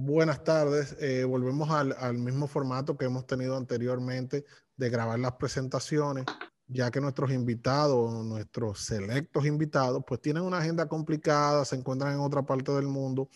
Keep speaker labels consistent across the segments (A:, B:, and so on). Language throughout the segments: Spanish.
A: Buenas tardes. Eh, volvemos al, al, mismo formato que hemos tenido anteriormente de grabar las presentaciones, ya que nuestros invitados, nuestros selectos invitados, pues tienen una agenda complicada, se encuentran en otra parte del mundo.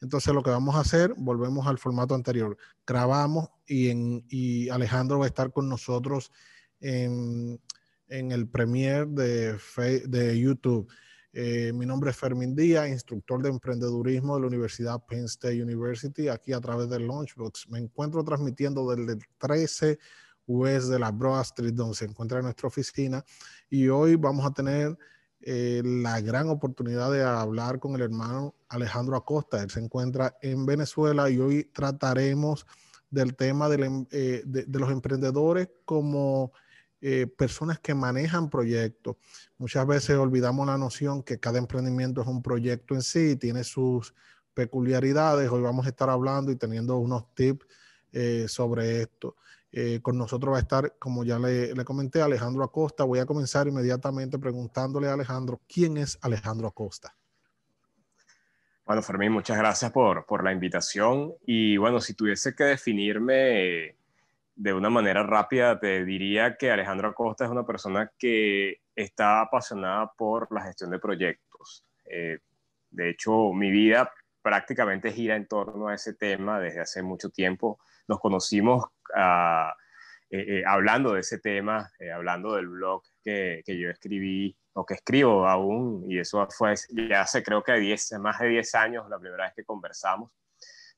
A: Entonces lo que vamos a hacer, volvemos al formato anterior. Grabamos y, en, y Alejandro va a estar con nosotros en, en el premier de, de YouTube. Eh, mi nombre es Fermín Díaz, instructor de emprendedurismo de la Universidad Penn State University, aquí a través del Launchbox. Me encuentro transmitiendo desde el 13 West de la Broad Street, donde se encuentra nuestra oficina. Y hoy vamos a tener eh, la gran oportunidad de hablar con el hermano Alejandro Acosta. Él se encuentra en Venezuela y hoy trataremos del tema em, eh, de, de los emprendedores como eh, personas que manejan proyectos. Muchas veces olvidamos la noción que cada emprendimiento es un proyecto en sí, tiene sus peculiaridades. Hoy vamos a estar hablando y teniendo unos tips eh, sobre esto. Eh, con nosotros va a estar, como ya le, le, comenté, Alejandro Acosta. Voy a comenzar inmediatamente preguntándole a Alejandro, ¿quién es Alejandro Acosta?
B: Bueno, Fermín, muchas gracias por, por la invitación. Y bueno, si tuviese que definirme de una manera rápida, te diría que Alejandro Acosta es una persona que está apasionada por la gestión de proyectos. Eh, de hecho, mi vida prácticamente gira en torno a ese tema desde hace mucho tiempo. Nos conocimos uh, eh, eh, hablando de ese tema, eh, hablando del blog que, que, yo escribí o que escribo aún, y eso fue ya hace creo que 10, más de 10 años la primera vez que conversamos.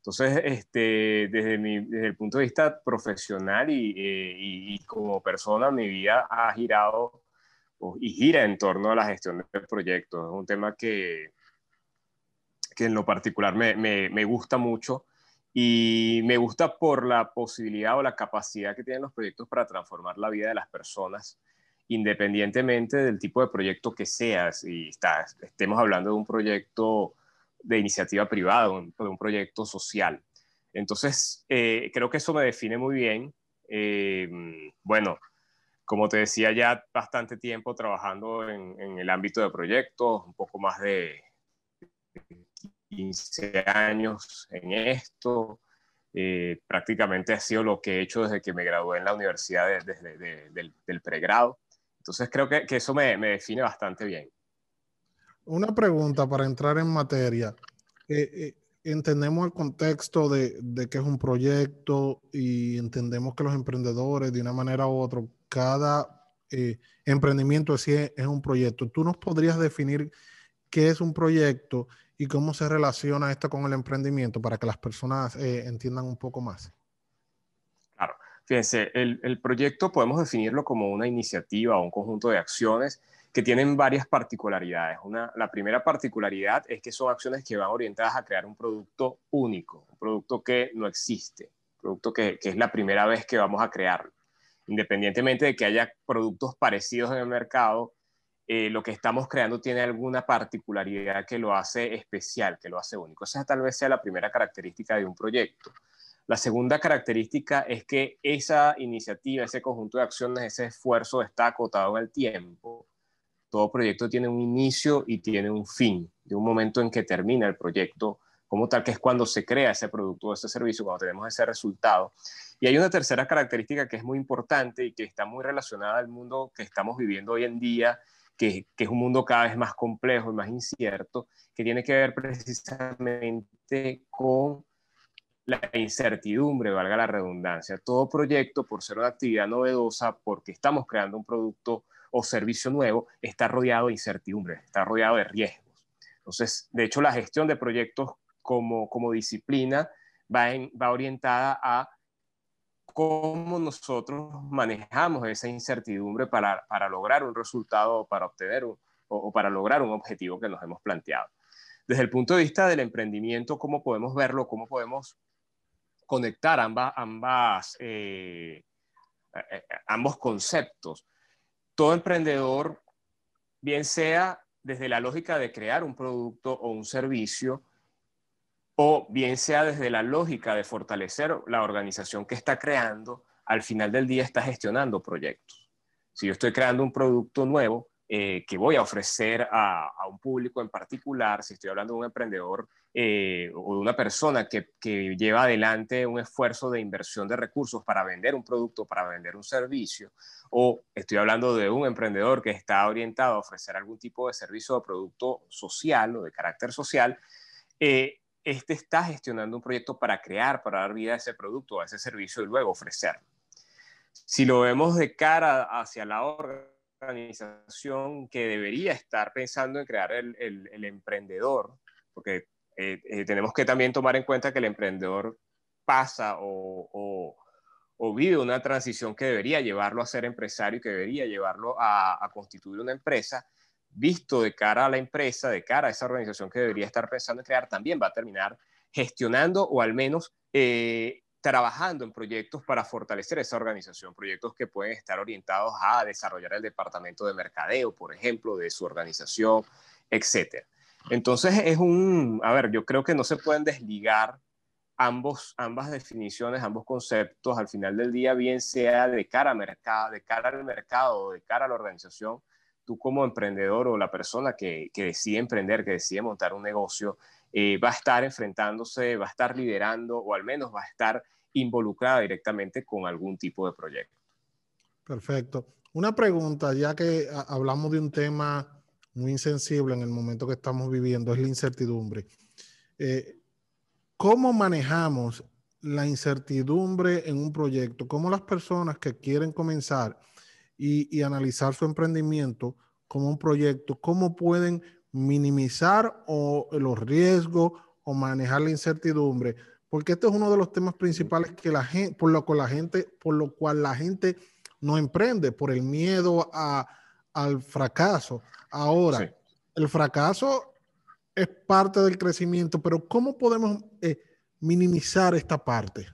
B: Entonces, este, desde, mi, desde el punto de vista profesional y, eh, y, y, como persona, mi vida ha girado y gira en torno a la gestión de proyectos. Es un tema que, que en lo particular me, me, me gusta mucho y me gusta por la posibilidad o la capacidad que tienen los proyectos para transformar la vida de las personas independientemente del tipo de proyecto que sea, si está, estemos hablando de un proyecto de iniciativa privada, de un proyecto social. Entonces, eh, creo que eso me define muy bien. Eh, bueno, como te decía, ya bastante tiempo trabajando en, el ámbito de proyectos, un poco más de 15 años en esto. Eh, prácticamente ha sido lo que he hecho desde que me gradué en la universidad, desde de, del, pregrado. Entonces, creo que, eso me define bastante bien.
A: Una pregunta para entrar en materia. Eh, eh, entendemos el contexto de, de, que es un proyecto y entendemos que los emprendedores, de una manera u otra, cada eh, emprendimiento sí es, un proyecto. ¿Tú nos podrías definir qué es un proyecto y cómo se relaciona esto con el emprendimiento para que las personas entiendan un poco más?
B: Claro, fíjense, el proyecto podemos definirlo como una iniciativa o un conjunto de acciones que tienen varias particularidades. Una, la primera particularidad es que son acciones que van orientadas a crear un producto único, un producto que no existe, un producto que, es la primera vez que vamos a crearlo. Independientemente de que haya productos parecidos en el mercado, eh, lo que estamos creando tiene alguna particularidad que lo hace especial, que lo hace único. Esa tal vez sea la primera característica de un proyecto. La segunda característica es que esa iniciativa, ese conjunto de acciones, ese esfuerzo está acotado en el tiempo todo proyecto tiene un inicio y tiene un fin, de un momento en que termina el proyecto como tal, que es cuando se crea ese producto o ese servicio, cuando tenemos ese resultado. Y hay una tercera característica que es muy importante y que está muy relacionada al mundo que estamos viviendo hoy en día, que, que, es un mundo cada vez más complejo y más incierto, que tiene que ver precisamente con la incertidumbre, valga la redundancia. Todo proyecto, por ser una actividad novedosa, porque estamos creando un producto o servicio nuevo está rodeado de incertidumbre, está rodeado de riesgos. Entonces, de hecho, la gestión de proyectos como, como disciplina va, en, va orientada a cómo nosotros manejamos esa incertidumbre para, para lograr un resultado, para obtener un, o, para lograr un objetivo que nos hemos planteado. Desde el punto de vista del emprendimiento, ¿cómo podemos verlo? ¿Cómo podemos conectar ambas, ambas, eh, eh, ambos conceptos? Todo emprendedor, bien sea desde la lógica de crear un producto o un servicio, o bien sea desde la lógica de fortalecer la organización que está creando, al final del día está gestionando proyectos. Si yo estoy creando un producto nuevo, eh, que voy a ofrecer a, un público en particular, si estoy hablando de un emprendedor eh, o de una persona que, lleva adelante un esfuerzo de inversión de recursos para vender un producto, para vender un servicio, o estoy hablando de un emprendedor que está orientado a ofrecer algún tipo de servicio o producto social o de carácter social, eh, este está gestionando un proyecto para crear, para dar vida a ese producto, a ese servicio y luego ofrecerlo. Si lo vemos de cara hacia la organización que debería estar pensando en crear el, emprendedor, porque eh, eh, tenemos que también tomar en cuenta que el emprendedor pasa o, vive una transición que debería llevarlo a ser empresario y que debería llevarlo a, constituir una empresa, visto de cara a la empresa, de cara a esa organización que debería estar pensando en crear, también va a terminar gestionando o al menos eh, trabajando en proyectos para fortalecer esa organización, proyectos que pueden estar orientados a desarrollar el departamento de mercadeo, por ejemplo, de su organización, etc. Entonces es un, a ver, yo creo que no se pueden desligar ambos, ambas definiciones, ambos conceptos al final del día, bien sea de cara, a mercado, de cara al mercado de cara a la organización, tú como emprendedor o la persona que, que decide emprender, que decide montar un negocio, eh, va a estar enfrentándose, va a estar liderando o al menos va a estar involucrada directamente con algún tipo de proyecto.
A: Perfecto. Una pregunta, ya que hablamos de un tema muy insensible en el momento que estamos viviendo, es la incertidumbre. Eh, ¿Cómo manejamos la incertidumbre en un proyecto? ¿Cómo las personas que quieren comenzar y, y analizar su emprendimiento como un proyecto, cómo pueden minimizar o los riesgos o manejar la incertidumbre, porque este es uno de los temas principales que la gente, por lo cual la gente, por lo cual la gente no emprende, por el miedo a, al fracaso. Ahora, el fracaso es parte del crecimiento, pero ¿cómo podemos eh, minimizar esta parte?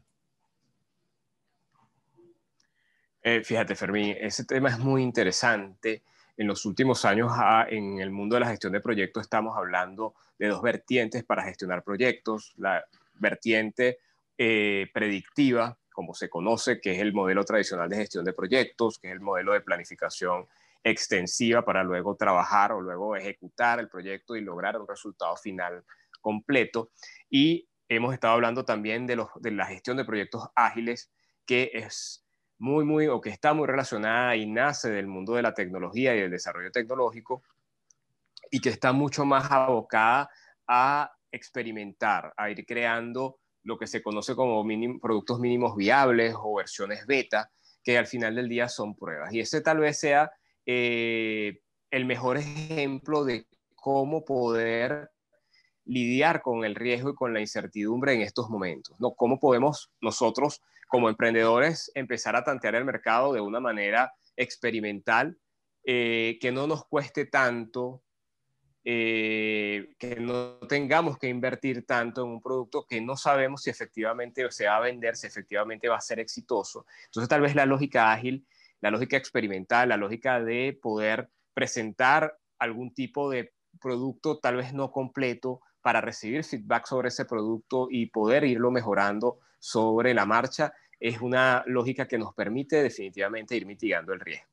B: Eh, fíjate, Fermín, ese tema es muy interesante en los últimos años en el mundo de la gestión de proyectos estamos hablando de dos vertientes para gestionar proyectos. La vertiente eh, predictiva, como se conoce, que es el modelo tradicional de gestión de proyectos, que es el modelo de planificación extensiva para luego trabajar o luego ejecutar el proyecto y lograr un resultado final completo. Y hemos estado hablando también de, de la gestión de proyectos ágiles, que es muy, muy, o que está muy relacionada y nace del mundo de la tecnología y del desarrollo tecnológico, y que está mucho más abocada a experimentar, a ir creando lo que se conoce como productos mínimos viables o versiones beta, que al final del día son pruebas. Y ese tal vez sea eh, el mejor ejemplo de cómo poder lidiar con el riesgo y con la incertidumbre en estos momentos, ¿no? ¿Cómo podemos nosotros como emprendedores empezar a tantear el mercado de una manera experimental eh, que no nos cueste tanto, eh, que no tengamos que invertir tanto en un producto que no sabemos si efectivamente se va a vender, si efectivamente va a ser exitoso. Entonces tal vez la lógica ágil, la lógica experimental, la lógica de poder presentar algún tipo de producto tal vez no completo para recibir feedback sobre ese producto y poder irlo mejorando sobre la marcha es una lógica que nos permite definitivamente ir mitigando el riesgo.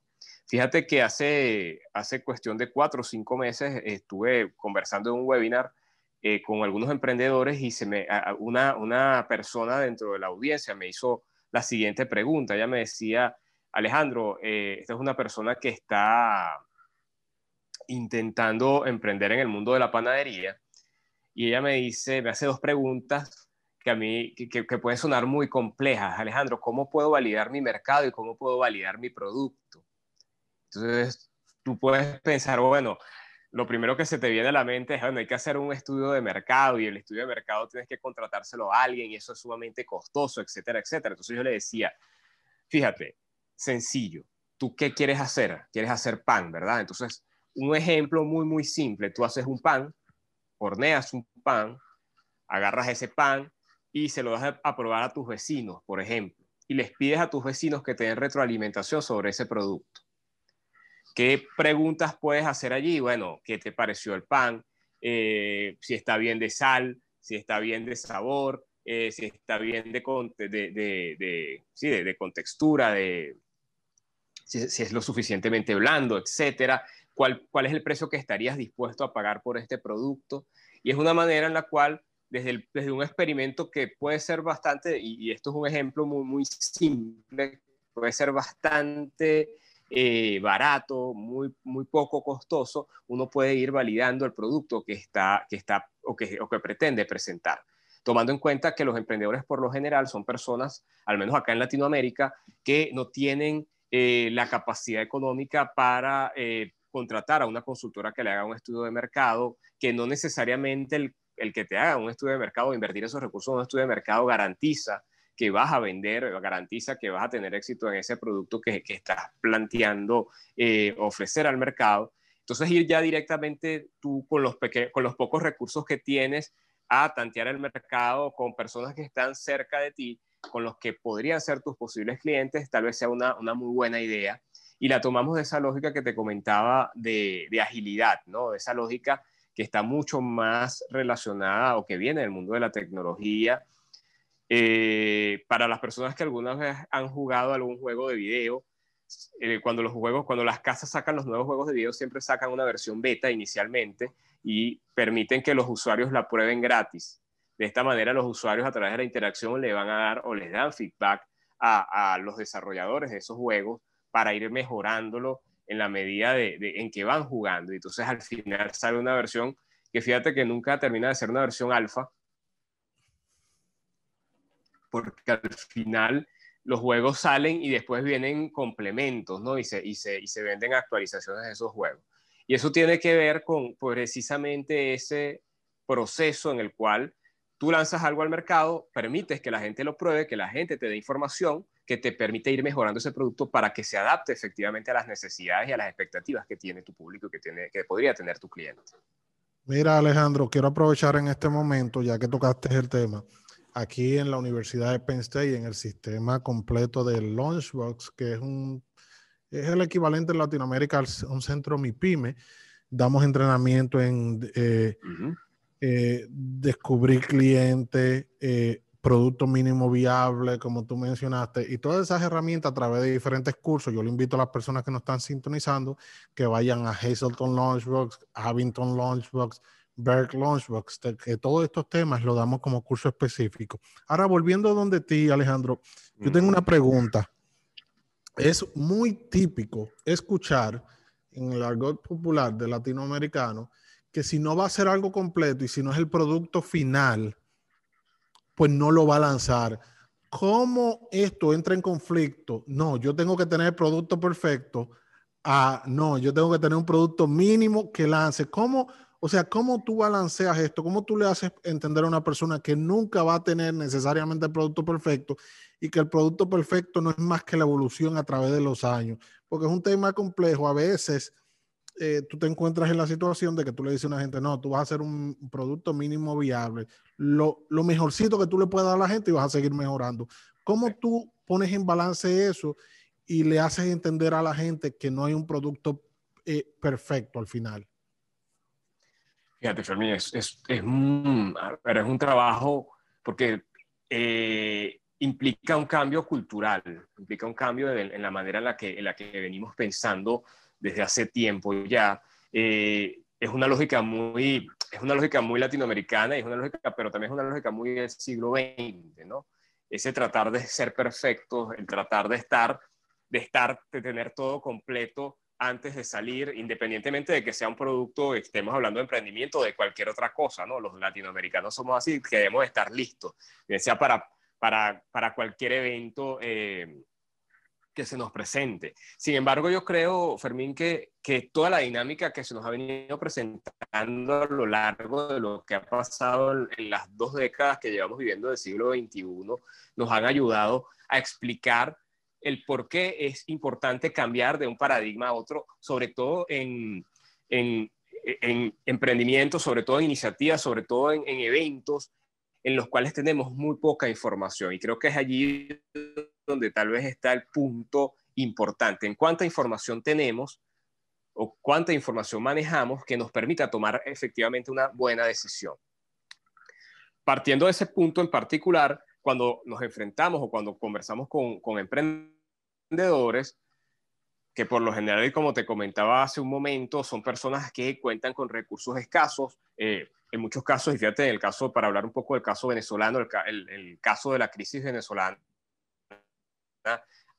B: Fíjate que hace, hace cuestión de cuatro o cinco meses estuve conversando en un webinar eh, con algunos emprendedores y se me, una, una persona dentro de la audiencia me hizo la siguiente pregunta. Ella me decía, Alejandro, eh, esta es una persona que está intentando emprender en el mundo de la panadería y ella me dice, me hace dos preguntas que a mí, que, que pueden sonar muy complejas. Alejandro, ¿cómo puedo validar mi mercado y cómo puedo validar mi producto? Entonces, tú puedes pensar, bueno, lo primero que se te viene a la mente es, bueno, hay que hacer un estudio de mercado y el estudio de mercado tienes que contratárselo a alguien y eso es sumamente costoso, etcétera, etcétera. Entonces yo le decía, fíjate, sencillo, ¿tú qué quieres hacer? Quieres hacer pan, ¿verdad? Entonces, un ejemplo muy, muy simple, tú haces un pan, horneas un pan, agarras ese pan y se lo das a probar a tus vecinos, por ejemplo, y les pides a tus vecinos que te den retroalimentación sobre ese producto. ¿Qué preguntas puedes hacer allí? Bueno, ¿qué te pareció el pan? Eh, si está bien de sal, si está bien de sabor, eh, si está bien de, de, de, sí, de contextura, de, si, si, es lo suficientemente blando, etcétera cuál, cuál es el precio que estarías dispuesto a pagar por este producto. Y es una manera en la cual, desde, desde un experimento que puede ser bastante, y, esto es un ejemplo muy, muy simple, puede ser bastante eh, barato, muy, muy poco costoso, uno puede ir validando el producto que está, que está o, que, o que pretende presentar tomando en cuenta que los emprendedores por lo general son personas, al menos acá en Latinoamérica, que no tienen eh, la capacidad económica para eh, contratar a una consultora que le haga un estudio de mercado, que no necesariamente el, el que te haga un estudio de mercado invertir esos recursos en un estudio de mercado garantiza que vas a vender, garantiza que vas a tener éxito en ese producto que, que estás planteando eh, ofrecer al mercado. Entonces ir ya directamente tú con los, con los pocos recursos que tienes a tantear el mercado con personas que están cerca de ti, con los que podrían ser tus posibles clientes, tal vez sea una, una muy buena idea y la tomamos de esa lógica que te comentaba de, agilidad, ¿no? De esa lógica que está mucho más relacionada o que viene del mundo de la tecnología. Eh, para las personas que alguna vez han jugado algún juego de video, eh, cuando los juegos, cuando las casas sacan los nuevos juegos de video, siempre sacan una versión beta inicialmente y permiten que los usuarios la prueben gratis. De esta manera, los usuarios a través de la interacción le van a dar o les dan feedback a, a los desarrolladores de esos juegos para ir mejorándolo en la medida de, en que van jugando. Y entonces al final sale una versión que fíjate que nunca termina de ser una versión alfa, porque al final los juegos salen y después vienen complementos, ¿no? Y se, y se, y se venden actualizaciones de esos juegos. Y eso tiene que ver con precisamente ese proceso en el cual tú lanzas algo al mercado, permites que la gente lo pruebe, que la gente te dé información que te permite ir mejorando ese producto para que se adapte efectivamente a las necesidades y a las expectativas que tiene tu público y que, tiene, que podría tener tu cliente.
A: Mira, Alejandro, quiero aprovechar en este momento, ya que tocaste el tema, aquí en la Universidad de Penn State, en el sistema completo del Launchbox, que es un es el equivalente en Latinoamérica a un centro MIPYME. Damos entrenamiento en eh, eh, descubrir clientes, eh, producto mínimo viable, como tú mencionaste, y todas esas herramientas a través de diferentes cursos. Yo le invito a las personas que nos están sintonizando que vayan a Hazelton Launchbox, Abington Launchbox, Berk Launchbox, que todos estos temas los damos como curso específico. Ahora, volviendo a donde ti, Alejandro, yo tengo una pregunta. Es muy típico escuchar en el argot popular de latinoamericano que si no va a ser algo completo y si no es el producto final, pues no lo va a lanzar. ¿Cómo esto entra en conflicto? No, yo tengo que tener el producto perfecto. Ah, no, yo tengo que tener un producto mínimo que lance. ¿Cómo? O sea, ¿cómo tú balanceas esto? ¿Cómo tú le haces entender a una persona que nunca va a tener necesariamente el producto perfecto y que el producto perfecto no es más que la evolución a través de los años? Porque es un tema complejo. A veces eh, tú te encuentras en la situación de que tú le dices a una gente, no, tú vas a hacer un producto mínimo viable, lo, lo mejorcito que tú le puedas dar a la gente y vas a seguir mejorando. ¿Cómo tú pones en balance eso y le haces entender a la gente que no hay un producto eh, perfecto al final?
B: Fíjate, Fermín, es, es, es, un, es un trabajo porque eh, implica un cambio cultural, implica un cambio en, la manera en la, que, en la que venimos pensando desde hace tiempo ya. Eh, es una lógica muy, es una lógica muy latinoamericana y es una lógica, pero también es una lógica muy del siglo XX, ¿no? Ese tratar de ser perfecto, el tratar de estar, de estar, de tener todo completo antes de salir, independientemente de que sea un producto, estemos hablando de emprendimiento o de cualquier otra cosa, ¿no? Los latinoamericanos somos así, queremos estar listos, ya sea para, para, para cualquier evento eh, que se nos presente. Sin embargo, yo creo, Fermín, que, que toda la dinámica que se nos ha venido presentando a lo largo de lo que ha pasado en, las dos décadas que llevamos viviendo del siglo XXI nos han ayudado a explicar el por qué es importante cambiar de un paradigma a otro, sobre todo en, en, en emprendimientos, sobre todo en iniciativas, sobre todo en, en eventos en los cuales tenemos muy poca información. Y creo que es allí donde tal vez está el punto importante, en cuánta información tenemos o cuánta información manejamos que nos permita tomar efectivamente una buena decisión. Partiendo de ese punto en particular, cuando nos enfrentamos o cuando conversamos con, con emprendedores, que por lo general, como te comentaba hace un momento, son personas que cuentan con recursos escasos. Eh, en muchos casos, y fíjate, en el caso, para hablar un poco del caso venezolano, el caso de la crisis venezolana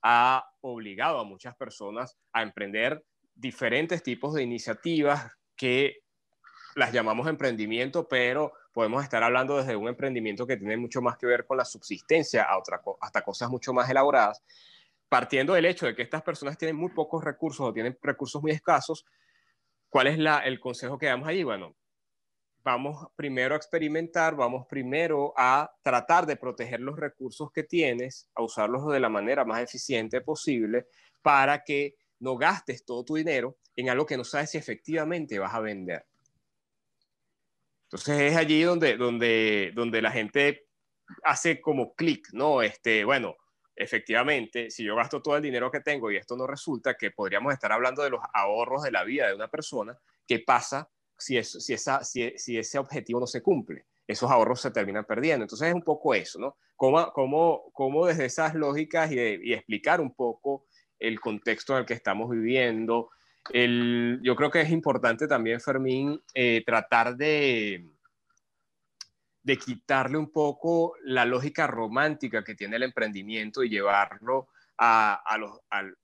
B: ha obligado a muchas personas a emprender diferentes tipos de iniciativas que las llamamos emprendimiento, pero podemos estar hablando desde un emprendimiento que tiene mucho más que ver con la subsistencia a otra, hasta cosas mucho más elaboradas, partiendo del hecho de que estas personas tienen muy pocos recursos o tienen recursos muy escasos, ¿cuál es la, el consejo que damos allí? Bueno, vamos primero a experimentar, vamos primero a tratar de proteger los recursos que tienes, a usarlos de la manera más eficiente posible para que no gastes todo tu dinero en algo que no sabes si efectivamente vas a vender. Entonces es allí donde, donde, donde la gente hace como clic, ¿no? Este, bueno, efectivamente, si yo gasto todo el dinero que tengo y esto no resulta, que podríamos estar hablando de los ahorros de la vida de una persona, ¿qué pasa si, si, esa, si, si ese objetivo no se cumple? Esos ahorros se terminan perdiendo. Entonces es un poco eso, ¿no? Cómo, cómo, cómo desde esas lógicas y, y, explicar un poco el contexto en el que estamos viviendo, el, yo creo que es importante también, Fermín, eh, tratar de, de quitarle un poco la lógica romántica que tiene el emprendimiento y llevarlo a, al,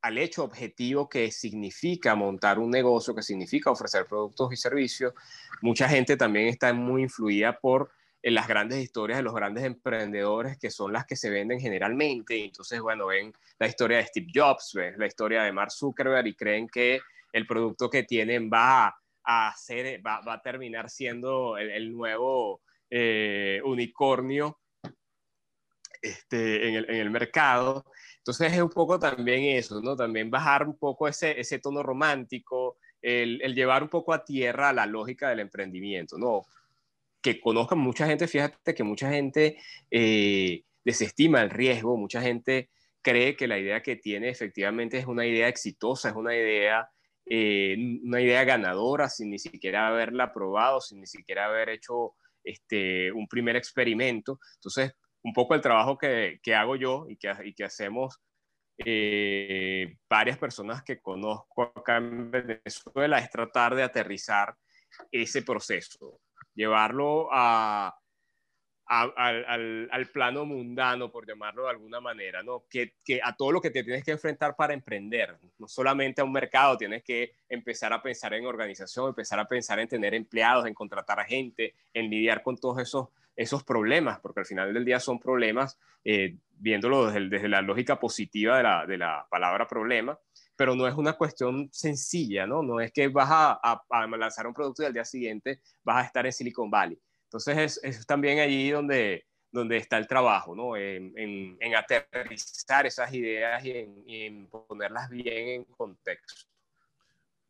B: al, hecho objetivo que significa montar un negocio, que significa ofrecer productos y servicios. Mucha gente también está muy influida por en las grandes historias de los grandes emprendedores que son las que se venden generalmente. Entonces, bueno, ven la historia de Steve Jobs, ven la historia de Mark Zuckerberg y creen que el producto que tienen va a, ser, va, a terminar siendo el, nuevo eh, unicornio este, en, el, mercado. Entonces es un poco también eso, ¿no? También bajar un poco ese, ese tono romántico, el, el, llevar un poco a tierra la lógica del emprendimiento, ¿no? que conozcan mucha gente, fíjate que mucha gente eh, desestima el riesgo, mucha gente cree que la idea que tiene efectivamente es una idea exitosa, es una idea, eh, una idea ganadora sin ni siquiera haberla probado, sin ni siquiera haber hecho este, un primer experimento. Entonces, un poco el trabajo que, que hago yo y que, y que hacemos eh, varias personas que conozco acá en Venezuela es tratar de aterrizar ese proceso llevarlo a, al, al, plano mundano, por llamarlo de alguna manera, ¿no? Que, que, a todo lo que te tienes que enfrentar para emprender, no solamente a un mercado, tienes que empezar a pensar en organización, empezar a pensar en tener empleados, en contratar a gente, en lidiar con todos esos, esos problemas, porque al final del día son problemas, eh, viéndolo desde, desde, la lógica positiva de la, de la palabra problema, pero no es una cuestión sencilla, ¿no? No es que vas a, lanzar un producto y al día siguiente vas a estar en Silicon Valley. Entonces es, también allí donde, donde está el trabajo, ¿no? En, en, aterrizar esas ideas y en, ponerlas bien en contexto.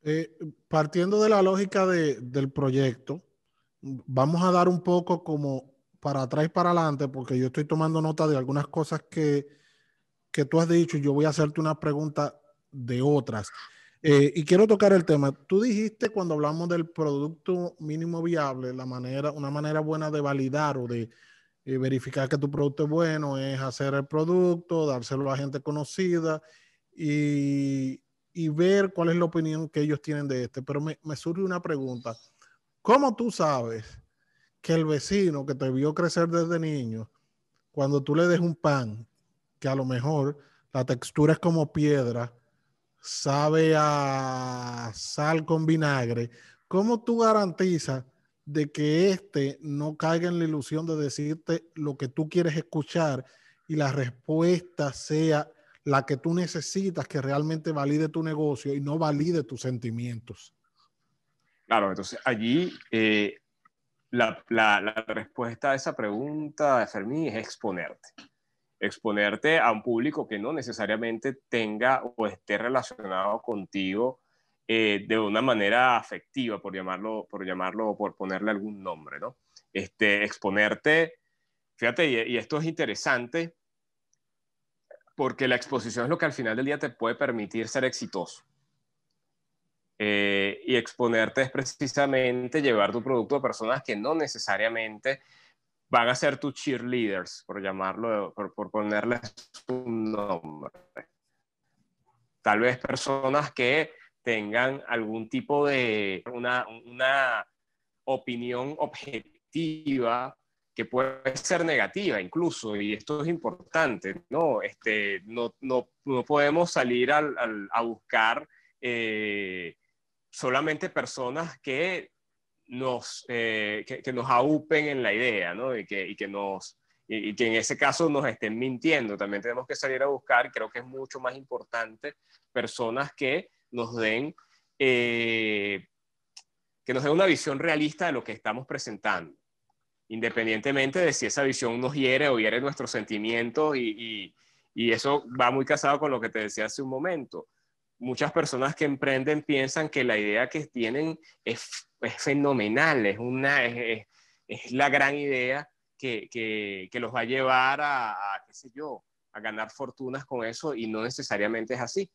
A: Eh, partiendo de la lógica de, del proyecto, vamos a dar un poco como para atrás y para adelante, porque yo estoy tomando nota de algunas cosas que, que tú has dicho y yo voy a hacerte una pregunta de otras. Eh, y quiero tocar el tema. Tú dijiste cuando hablamos del producto mínimo viable, la manera, una manera buena de validar o de eh, verificar que tu producto es bueno es hacer el producto, dárselo a gente conocida y, y ver cuál es la opinión que ellos tienen de este. Pero me, me surge una pregunta. ¿Cómo tú sabes que el vecino que te vio crecer desde niño, cuando tú le des un pan, que a lo mejor la textura es como piedra, sabe a sal con vinagre, ¿cómo tú garantizas de que éste no caiga en la ilusión de decirte lo que tú quieres escuchar y la respuesta sea la que tú necesitas que realmente valide tu negocio y no valide tus sentimientos?
B: Claro, entonces allí eh, la, respuesta a esa pregunta, Fermín, es exponerte exponerte a un público que no necesariamente tenga o esté relacionado contigo eh, de una manera afectiva, por llamarlo, por llamarlo, por ponerle algún nombre, ¿no? Este, exponerte, fíjate, y, esto es interesante, porque la exposición es lo que al final del día te puede permitir ser exitoso. Eh, y exponerte es precisamente llevar tu producto a personas que no necesariamente van a ser tus cheerleaders, por llamarlo, por, por ponerles un nombre. tal vez personas que tengan algún tipo de una, una opinión objetiva que puede ser negativa incluso, y esto es importante, ¿no? Este, no, no, no podemos salir al, a buscar eh, solamente personas que nos, eh, que, nos aupen en la idea, ¿no? Y que, y que nos, y, que en ese caso nos estén mintiendo. También tenemos que salir a buscar, creo que es mucho más importante, personas que nos den, eh, que nos den una visión realista de lo que estamos presentando independientemente de si esa visión nos hiere o hiere nuestros sentimientos y, eso va muy casado con lo que te decía hace un momento. Muchas personas que emprenden piensan que la idea que tienen es, fenomenal, es, una, es, la gran idea que, los va a llevar a, qué sé yo, a ganar fortunas con eso y no necesariamente es así.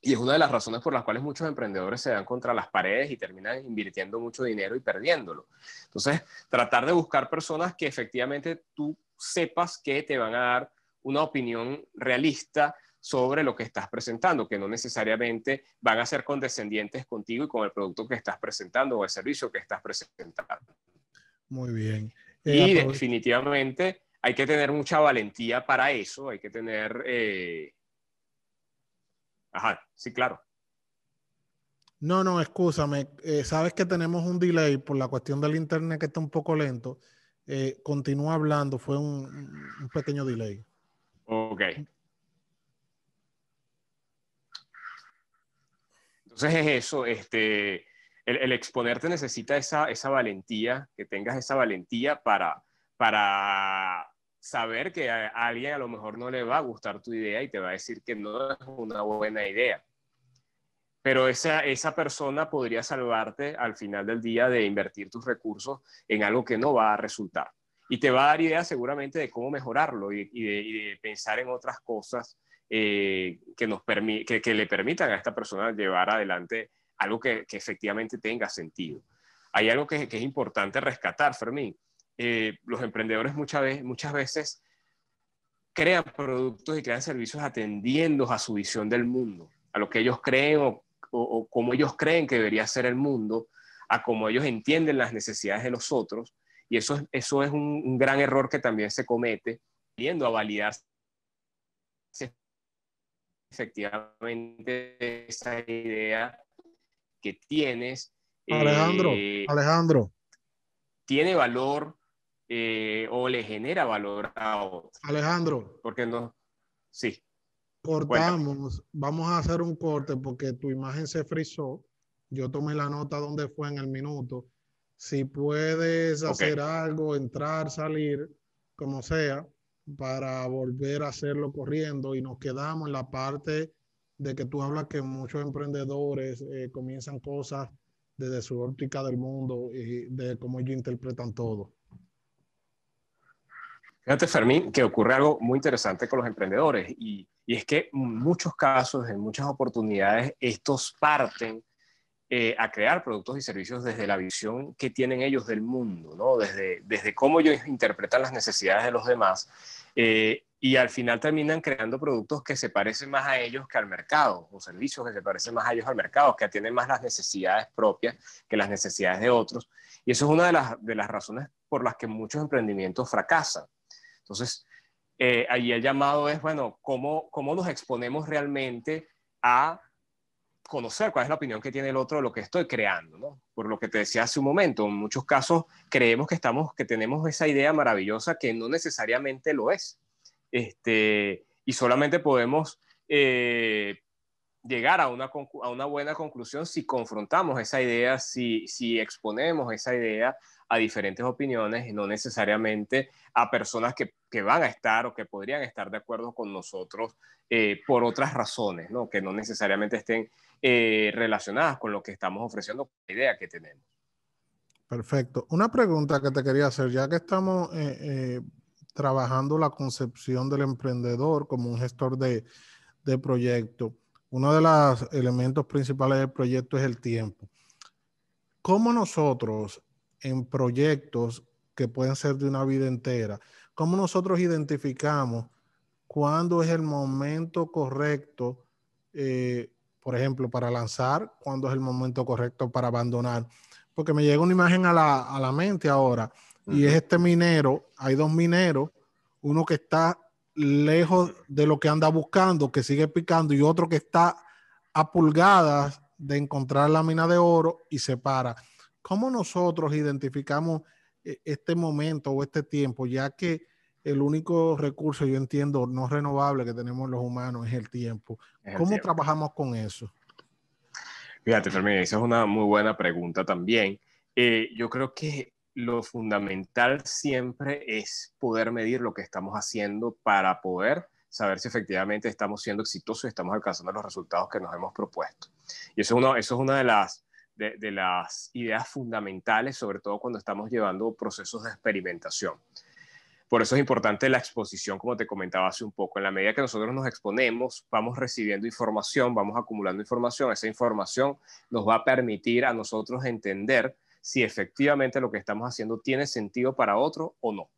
B: Y es una de las razones por las cuales muchos emprendedores se dan contra las paredes y terminan invirtiendo mucho dinero y perdiéndolo. Entonces, tratar de buscar personas que efectivamente tú sepas que te van a dar una opinión realista sobre lo que estás presentando, que no necesariamente van a ser condescendientes contigo y con el producto que estás presentando o el servicio que estás presentando.
A: Muy bien.
B: y eh, definitivamente hay que tener mucha valentía para eso, hay que tener... Eh, Ajá, sí, claro.
A: No, no, escúchame. Eh, sabes que tenemos un delay por la cuestión del internet que está un poco lento. Eh, continúa hablando, fue un, pequeño delay.
B: Ok. Entonces es eso, este, el, exponerte necesita esa, esa, valentía, que tengas esa valentía para, para saber que a alguien a lo mejor no le va a gustar tu idea y te va a decir que no es una buena idea. Pero esa, esa persona podría salvarte al final del día de invertir tus recursos en algo que no va a resultar. Y te va a dar ideas seguramente de cómo mejorarlo y, de, pensar en otras cosas eh, que, nos que, que, le permitan a esta persona llevar adelante algo que, que efectivamente tenga sentido. Hay algo que, es importante rescatar, Fermín eh, los emprendedores muchas veces, muchas veces crean productos y crean servicios atendiendo a su visión del mundo, a lo que ellos creen o, como ellos creen que debería ser el mundo, a cómo ellos entienden las necesidades de los otros. Y eso es, eso es un, gran error que también se comete, viendo a validar efectivamente esa idea que tienes.
A: Alejandro, eh, Alejandro.
B: Tiene valor eh, o le genera valor a otro.
A: Alejandro.
B: Porque no. Sí.
A: Cortamos. Vamos a hacer un corte porque tu imagen se frizó. Yo tomé la nota donde fue en el minuto. Si puedes hacer algo, entrar, salir, como sea, para volver a hacerlo corriendo y nos quedamos en la parte de que tú hablas que muchos emprendedores eh, comienzan cosas desde su óptica del mundo y de cómo ellos interpretan todo.
B: Fíjate, Fermín, que ocurre algo muy interesante con los emprendedores y, es que en muchos casos, en muchas oportunidades, estos parten eh, a crear productos y servicios desde la visión que tienen ellos del mundo, ¿no? desde, desde cómo ellos interpretan las necesidades de los demás eh, y al final terminan creando productos que se parecen más a ellos que al mercado o servicios que se parecen más a ellos al mercado, que atienden más las necesidades propias que las necesidades de otros. Y eso es una de las, de las razones por las que muchos emprendimientos fracasan entonces, eh, ahí el llamado es, bueno, ¿cómo, ¿cómo nos exponemos realmente a conocer cuál es la opinión que tiene el otro de lo que estoy creando, ¿no? Por lo que te decía hace un momento, en muchos casos creemos que estamos, que tenemos esa idea maravillosa que no necesariamente lo es. Este, y solamente podemos eh, llegar a una, a una buena conclusión si confrontamos esa idea, si, si exponemos esa idea a diferentes opiniones y no necesariamente a personas que, que, van a estar o que podrían estar de acuerdo con nosotros eh, por otras razones, ¿no? que no necesariamente estén eh, relacionadas con lo que estamos ofreciendo, la idea que tenemos.
A: Perfecto. Una pregunta que te quería hacer, ya que estamos eh, trabajando la concepción del emprendedor como un gestor de, de proyecto, uno de los elementos principales del proyecto es el tiempo. ¿Cómo nosotros en proyectos que pueden ser de una vida entera, ¿cómo nosotros identificamos cuándo es el momento correcto eh, por ejemplo, para lanzar, cuándo es el momento correcto para abandonar. Porque me llega una imagen a la, mente ahora, y es este minero, hay dos mineros, uno que está lejos de lo que anda buscando, que sigue picando, y otro que está a pulgadas de encontrar la mina de oro y se para. ¿Cómo nosotros identificamos eh, este momento o este tiempo, ya que el único recurso, yo entiendo, no renovable que tenemos los humanos es el tiempo. ¿Cómo trabajamos con eso?
B: Fíjate, Fermín, esa es una muy buena pregunta también. Eh, yo creo que lo fundamental siempre es poder medir lo que estamos haciendo para poder saber si efectivamente estamos siendo exitosos y estamos alcanzando los resultados que nos hemos propuesto. Y eso es, uno, eso es una de las, de, de las ideas fundamentales, sobre todo cuando estamos llevando procesos de experimentación. Por eso es importante la exposición, como te comentaba hace un poco. En la medida que nosotros nos exponemos, vamos recibiendo información, vamos acumulando información. Esa información nos va a permitir a nosotros entender si efectivamente lo que estamos haciendo tiene sentido para otro o no.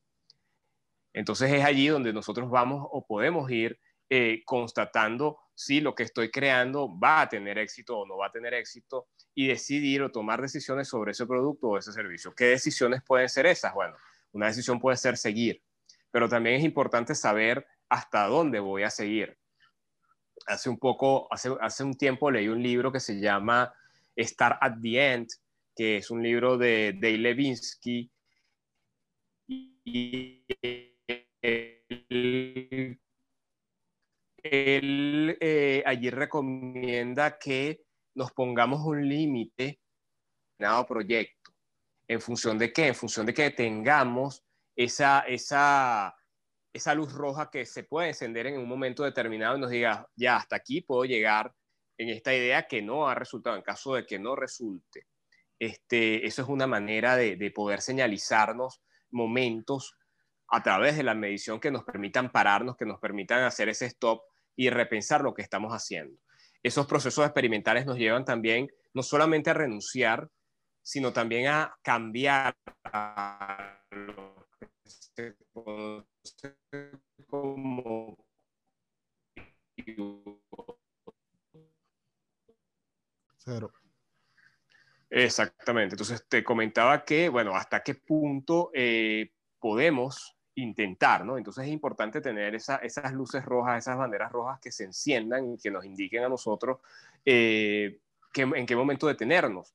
B: Entonces es allí donde nosotros vamos o podemos ir eh, constatando si lo que estoy creando va a tener éxito o no va a tener éxito y decidir o tomar decisiones sobre ese producto o ese servicio. ¿Qué decisiones pueden ser esas? Bueno, una decisión puede ser seguir, pero también es importante saber hasta dónde voy a seguir. Hace un poco, hace, hace un tiempo leí un libro que se llama Start at the End, que es un libro de Dale Levinsky. Y él, eh, allí recomienda que nos pongamos un límite en proyecto. ¿En función de qué? En función de que tengamos esa, esa, esa luz roja que se puede encender en un momento determinado y nos diga, ya, hasta aquí puedo llegar en esta idea que no ha resultado, en caso de que no resulte. Este, eso es una manera de, de poder señalizarnos momentos a través de la medición que nos permitan pararnos, que nos permitan hacer ese stop y repensar lo que estamos haciendo. Esos procesos experimentales nos llevan también no solamente a renunciar, sino también a cambiar como
A: Cero.
B: Exactamente. Entonces te comentaba que, bueno, hasta qué punto eh, podemos intentar, ¿no? Entonces es importante tener esas luces rojas, esas banderas rojas que se enciendan y que nos indiquen a nosotros eh, en qué momento detenernos.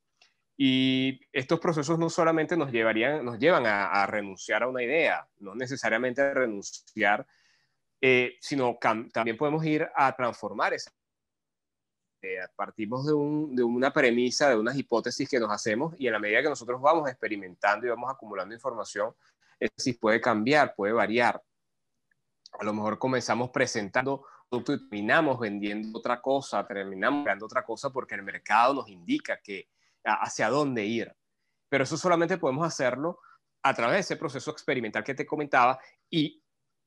B: Y estos procesos no solamente nos, llevarían, nos llevan a, renunciar a una idea, no necesariamente a renunciar, eh, sino también podemos ir a transformar esa Partimos de, una premisa, de unas hipótesis que nos hacemos y en la medida que nosotros vamos experimentando y vamos acumulando información, sí puede cambiar, puede variar. A lo mejor comenzamos presentando producto y terminamos vendiendo otra cosa, terminamos creando otra cosa porque el mercado nos indica que hacia dónde ir. Pero eso solamente podemos hacerlo a través de ese proceso experimental que te comentaba y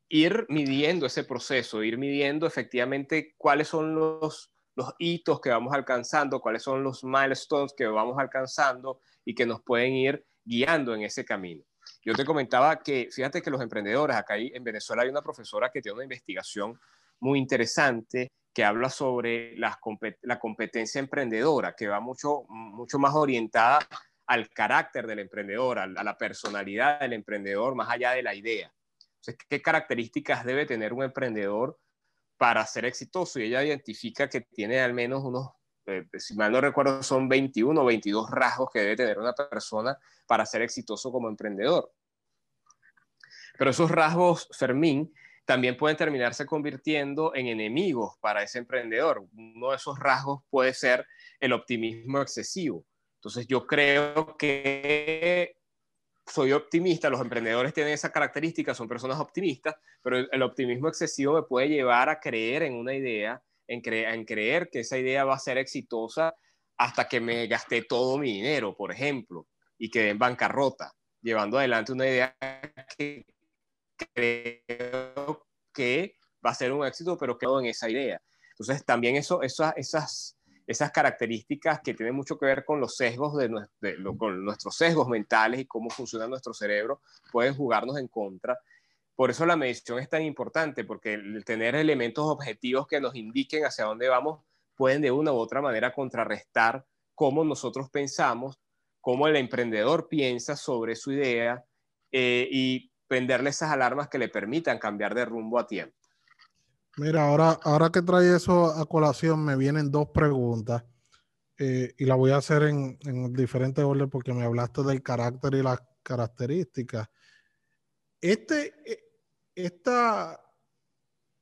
B: ir midiendo ese proceso, ir midiendo efectivamente cuáles son los, los hitos que vamos alcanzando, cuáles son los milestones que vamos alcanzando y que nos pueden ir guiando en ese camino. Yo te comentaba que, fíjate que los emprendedores, acá en Venezuela hay una profesora que tiene una investigación muy interesante que habla sobre la, competencia emprendedora, que va mucho, mucho más orientada al carácter del emprendedor, a, la personalidad del emprendedor, más allá de la idea. Entonces, ¿qué características debe tener un emprendedor para ser exitoso? Y ella identifica que tiene al menos unos, eh, si mal no recuerdo, son 21 o 22 rasgos que debe tener una persona para ser exitoso como emprendedor. Pero esos rasgos, Fermín, también pueden terminarse convirtiendo en enemigos para ese emprendedor. Uno de esos rasgos puede ser el optimismo excesivo. Entonces yo creo que soy optimista, los emprendedores tienen esa característica, son personas optimistas, pero el, optimismo excesivo me puede llevar a creer en una idea, en, creer que esa idea va a ser exitosa hasta que me gasté todo mi dinero, por ejemplo, y quedé en bancarrota, llevando adelante una idea que creo que va a ser un éxito, pero quedo en esa idea. Entonces, también eso, esas, esas, esas características que tienen mucho que ver con los sesgos, de, con nuestros sesgos mentales y cómo funciona nuestro cerebro, pueden jugarnos en contra. Por eso la medición es tan importante, porque el tener elementos objetivos que nos indiquen hacia dónde vamos pueden de una u otra manera contrarrestar cómo nosotros pensamos, cómo el emprendedor piensa sobre su idea eh, y prenderle esas alarmas que le permitan cambiar de rumbo a tiempo.
A: Mira, ahora, ahora que trae eso a colación, me vienen dos preguntas eh, y la voy a hacer en, en diferente orden porque me hablaste del carácter y las características. Este, eh, esta,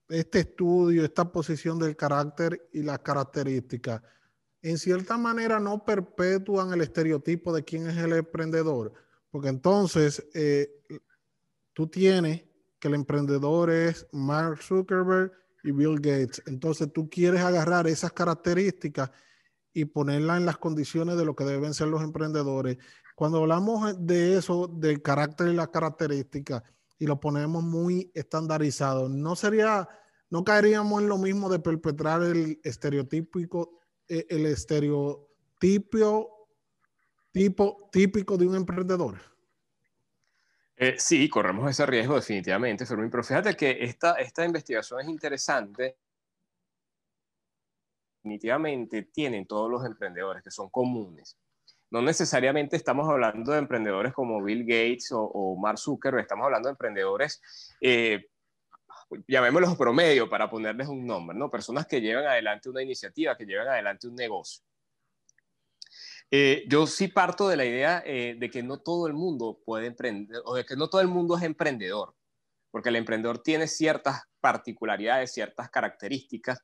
A: este estudio, esta posición del carácter y las características, en cierta manera no perpetúan el estereotipo de quién es el emprendedor, porque entonces eh, tú tienes que el emprendedor es Mark Zuckerberg y Bill Gates. Entonces tú quieres agarrar esas características y ponerlas en las condiciones de lo que deben ser los emprendedores. Cuando hablamos de eso, del carácter y las características, y lo ponemos muy estandarizado, no sería, no caeríamos en lo mismo de perpetrar el estereotípico, eh, el estereotipo tipo, típico de un emprendedor.
B: Eh, sí, corremos ese riesgo definitivamente, Fermín, pero fíjate que esta, esta investigación es interesante. Definitivamente tienen todos los emprendedores que son comunes. No necesariamente estamos hablando de emprendedores como Bill Gates o, Mark Zuckerberg, estamos hablando de emprendedores, eh, llamémoslos promedio para ponerles un nombre, ¿no? Personas que llevan adelante una iniciativa, que llevan adelante un negocio. Eh, yo sí parto de la idea eh, de que no todo el mundo puede emprender, o de que no todo el mundo es emprendedor, porque el emprendedor tiene ciertas particularidades, ciertas características.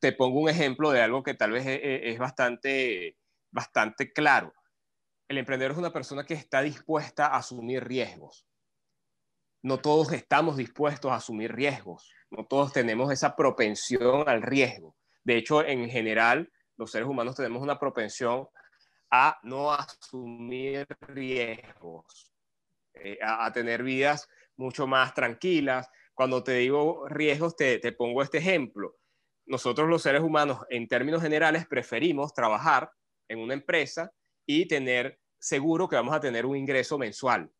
B: Te pongo un ejemplo de algo que tal vez eh, es, bastante, bastante claro. El emprendedor es una persona que está dispuesta a asumir riesgos. No todos estamos dispuestos a asumir riesgos, no todos tenemos esa propensión al riesgo. De hecho, en general, los seres humanos tenemos una propensión a no asumir riesgos, eh, a, tener vidas mucho más tranquilas. Cuando te digo riesgos, te, te pongo este ejemplo. Nosotros los seres humanos, en términos generales, preferimos trabajar en una empresa y tener seguro que vamos a tener un ingreso mensual.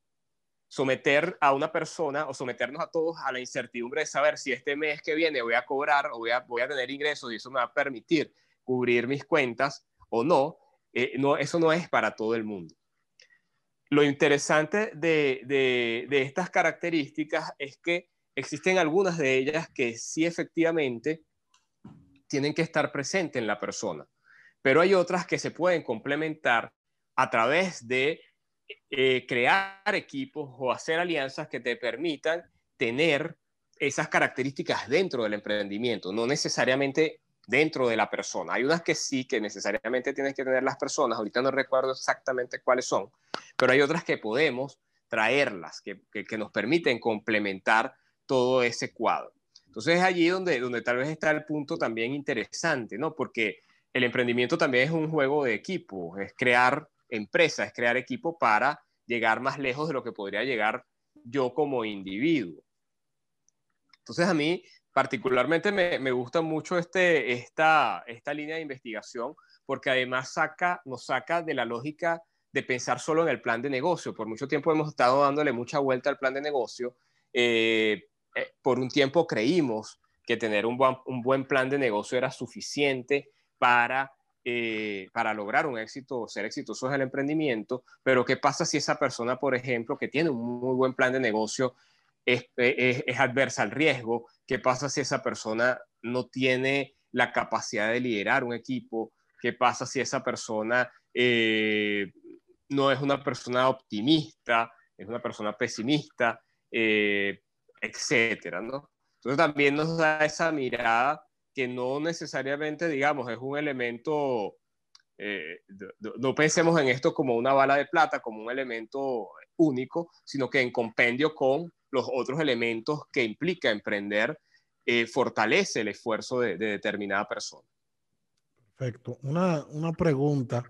B: Someter a una persona o someternos a todos a la incertidumbre de saber si este mes que viene voy a cobrar o voy a, voy a tener ingresos y eso me va a permitir cubrir mis cuentas o no, eh, no, eso no es para todo el mundo. Lo interesante de, estas características es que existen algunas de ellas que sí efectivamente tienen que estar presentes en la persona, pero hay otras que se pueden complementar a través de eh, crear equipos o hacer alianzas que te permitan tener esas características dentro del emprendimiento, no necesariamente dentro de la persona. Hay unas que sí, que necesariamente tienes que tener las personas, ahorita no recuerdo exactamente cuáles son, pero hay otras que podemos traerlas, que, que, nos permiten complementar todo ese cuadro. Entonces es allí donde, donde tal vez está el punto también interesante, ¿no? Porque el emprendimiento también es un juego de equipo, es crear empresa, es crear equipo para llegar más lejos de lo que podría llegar yo como individuo. Entonces a mí particularmente me, gusta mucho este, esta, esta línea de investigación porque además nos saca de la lógica de pensar solo en el plan de negocio. Por mucho tiempo hemos estado dándole mucha vuelta al plan de negocio. Eh, eh, por un tiempo creímos que tener un buen, un buen plan de negocio era suficiente para, eh, para lograr un éxito, ser exitoso en el emprendimiento, pero ¿qué pasa si esa persona, por ejemplo, que tiene un muy buen plan de negocio, es, adversa al riesgo, ¿Qué pasa si esa persona no tiene la capacidad de liderar un equipo? ¿Qué pasa si esa persona eh, no es una persona optimista, es una persona pesimista, eh, etcétera, ¿no? Entonces también nos da esa mirada que no necesariamente, digamos, es un elemento, eh, no pensemos en esto como una bala de plata, como un elemento único, sino que en compendio con los otros elementos que implica emprender eh, fortalece el esfuerzo de, determinada persona.
A: Perfecto. Una, una, pregunta.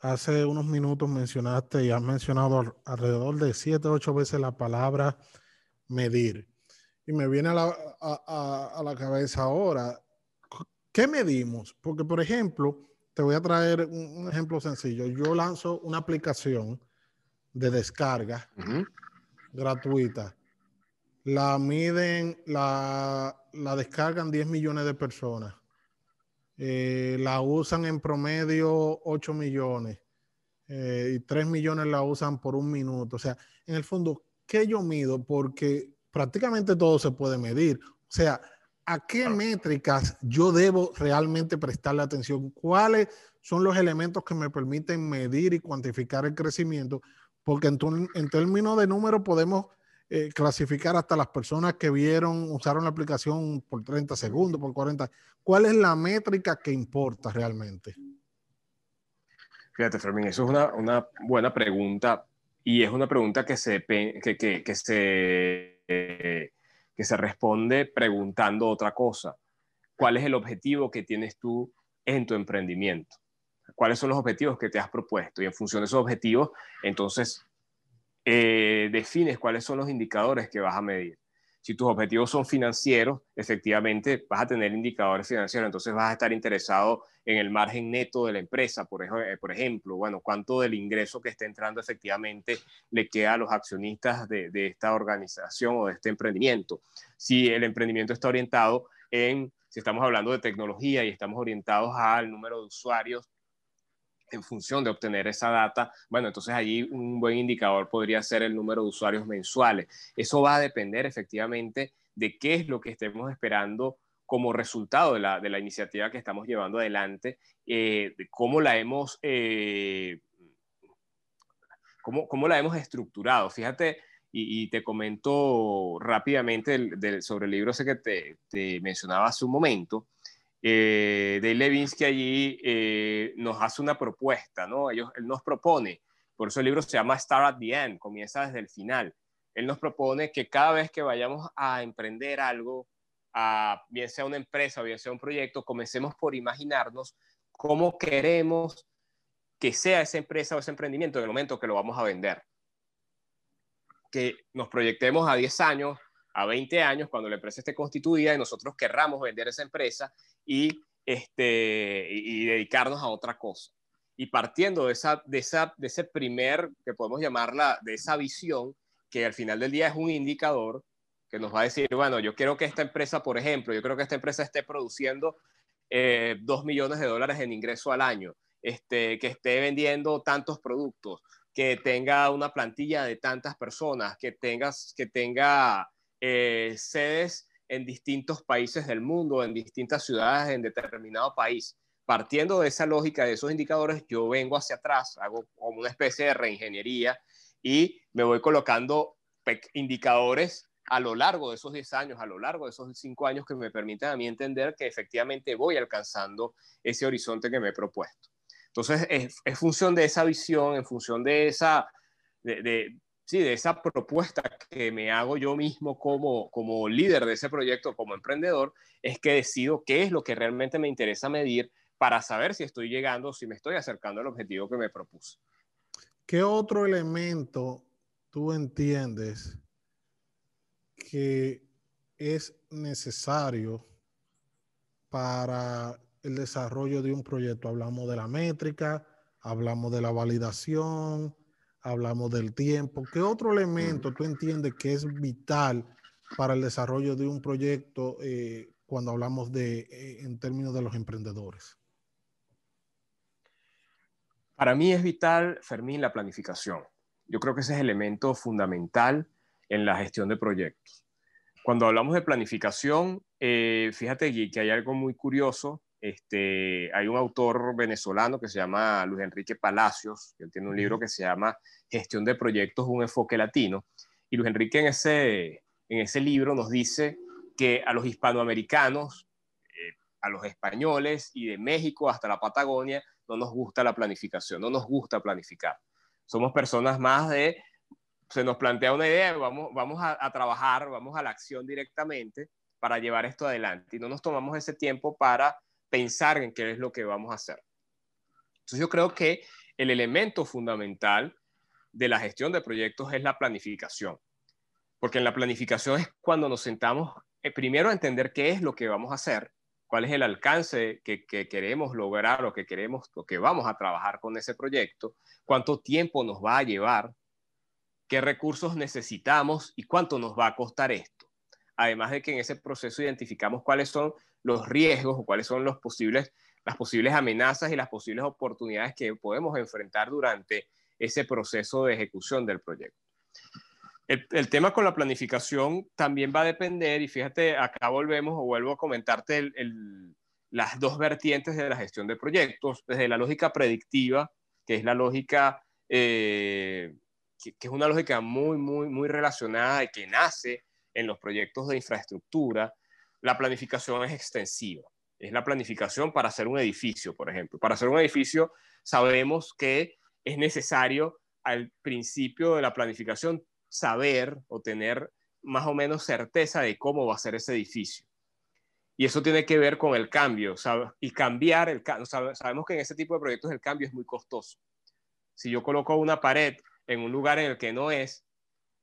A: Hace unos minutos mencionaste y has mencionado alrededor de siete, ocho veces la palabra medir. Y me viene a la, a, a la cabeza ahora, ¿qué medimos? Porque, por ejemplo, te voy a traer un, ejemplo sencillo. Yo lanzo una aplicación de descarga gratuita la miden, la, la descargan 10 millones de personas. eh, la usan en promedio 8 millones eh, y 3 millones la usan por un minuto. O sea, en el fondo, ¿qué yo mido? Porque prácticamente todo se puede medir. O sea, ¿a qué métricas yo debo realmente prestarle atención? ¿Cuáles son los elementos que me permiten medir y cuantificar el crecimiento? Porque en, en términos de número podemos eh, clasificar hasta las personas que vieron, usaron la aplicación por 30 segundos, por 40. ¿Cuál es la métrica que importa realmente?
B: Fíjate, Fermín, eso es una, una buena pregunta y es una pregunta que se, que, que, que se, que se responde preguntando otra cosa. ¿Cuál es el objetivo que tienes tú en tu emprendimiento? ¿Cuáles son los objetivos que te has propuesto? Y en función de esos objetivos, entonces eh, defines cuáles son los indicadores que vas a medir. Si tus objetivos son financieros, efectivamente vas a tener indicadores financieros, entonces vas a estar interesado en el margen neto de la empresa, por, eh, por ejemplo, bueno, cuánto del ingreso que está entrando efectivamente le queda a los accionistas de, de esta organización o de este emprendimiento. Si el emprendimiento está orientado en, si estamos hablando de tecnología y estamos orientados al número de usuarios, en función de obtener esa data, bueno, entonces allí un buen indicador podría ser el número de usuarios mensuales. Eso va a depender efectivamente de qué es lo que estemos esperando como resultado de la, iniciativa que estamos llevando adelante, eh, cómo la hemos, eh, cómo, cómo, la hemos estructurado. Fíjate, y, te comento rápidamente sobre el libro ese que te, te mencionaba hace un momento eh, Dave Levinsky allí eh, nos hace una propuesta, ¿no? Ellos, él nos propone, por eso el libro se llama Start at the End, comienza desde el final. Él nos propone que cada vez que vayamos a emprender algo, a, bien sea una empresa o bien sea un proyecto, comencemos por imaginarnos cómo queremos que sea esa empresa o ese emprendimiento en el momento que lo vamos a vender. Que nos proyectemos a 10 años, a 20 años, cuando la empresa esté constituida y nosotros querramos vender esa empresa y, este, y, dedicarnos a otra cosa. Y partiendo de, esa, de, esa, de ese primer, que podemos llamarla, de esa visión, que al final del día es un indicador que nos va a decir, bueno, yo quiero que esta empresa, por ejemplo, yo creo que esta empresa esté produciendo eh, 2 millones de dólares en ingreso al año, este, que esté vendiendo tantos productos, que tenga una plantilla de tantas personas, que, tengas, que tenga eh, sedes en distintos países del mundo, en distintas ciudades, en determinado país. Partiendo de esa lógica, de esos indicadores, yo vengo hacia atrás, hago como una especie de reingeniería y me voy colocando indicadores a lo largo de esos 10 años, a lo largo de esos 5 años que me permiten a mí entender que efectivamente voy alcanzando ese horizonte que me he propuesto. Entonces, es, es función de esa visión, en función de esa, de, sí, de esa propuesta que me hago yo mismo como, como líder de ese proyecto, como emprendedor, es que decido qué es lo que realmente me interesa medir para saber si estoy llegando, si me estoy acercando al objetivo que me propuse.
A: ¿Qué otro elemento tú entiendes que es necesario para el desarrollo de un proyecto? Hablamos de la métrica, hablamos de la validación, hablamos del tiempo. ¿Qué otro elemento tú entiendes que es vital para el desarrollo de un proyecto eh, cuando hablamos de, eh, en términos de los emprendedores?
B: Para mí es vital, Fermín, la planificación. Yo creo que ese es el elemento fundamental en la gestión de proyectos. Cuando hablamos de planificación, eh, fíjate que hay algo muy curioso este, hay un autor venezolano que se llama Luis Enrique Palacios, que tiene un libro que se llama Gestión de Proyectos, un enfoque latino. Y Luis Enrique en ese, en ese libro nos dice que a los hispanoamericanos, eh, a los españoles y de México hasta la Patagonia, no nos gusta la planificación, no nos gusta planificar. Somos personas más de, se nos plantea una idea, vamos, vamos a, a trabajar, vamos a la acción directamente para llevar esto adelante y no nos tomamos ese tiempo para pensar en qué es lo que vamos a hacer. Entonces yo creo que el elemento fundamental de la gestión de proyectos es la planificación, porque en la planificación es cuando nos sentamos eh, primero a entender qué es lo que vamos a hacer, cuál es el alcance que, queremos lograr o que queremos o que vamos a trabajar con ese proyecto, cuánto tiempo nos va a llevar, qué recursos necesitamos y cuánto nos va a costar esto. Además de que en ese proceso identificamos cuáles son los riesgos o cuáles son las posibles amenazas y las posibles oportunidades que podemos enfrentar durante ese proceso de ejecución del proyecto. El, tema con la planificación también va a depender, y fíjate, acá volvemos o vuelvo a comentarte las dos vertientes de la gestión de proyectos, desde la lógica predictiva, que es la lógica, eh, que, es una lógica muy, muy, muy relacionada y que nace en los proyectos de infraestructura, la planificación es extensiva. Es la planificación para hacer un edificio, por ejemplo. Para hacer un edificio sabemos que es necesario al principio de la planificación saber o tener más o menos certeza de cómo va a ser ese edificio. Y eso tiene que ver con el cambio, y cambiar el Sabemos que en ese tipo de proyectos el cambio es muy costoso. Si yo coloco una pared en un lugar en el que no es,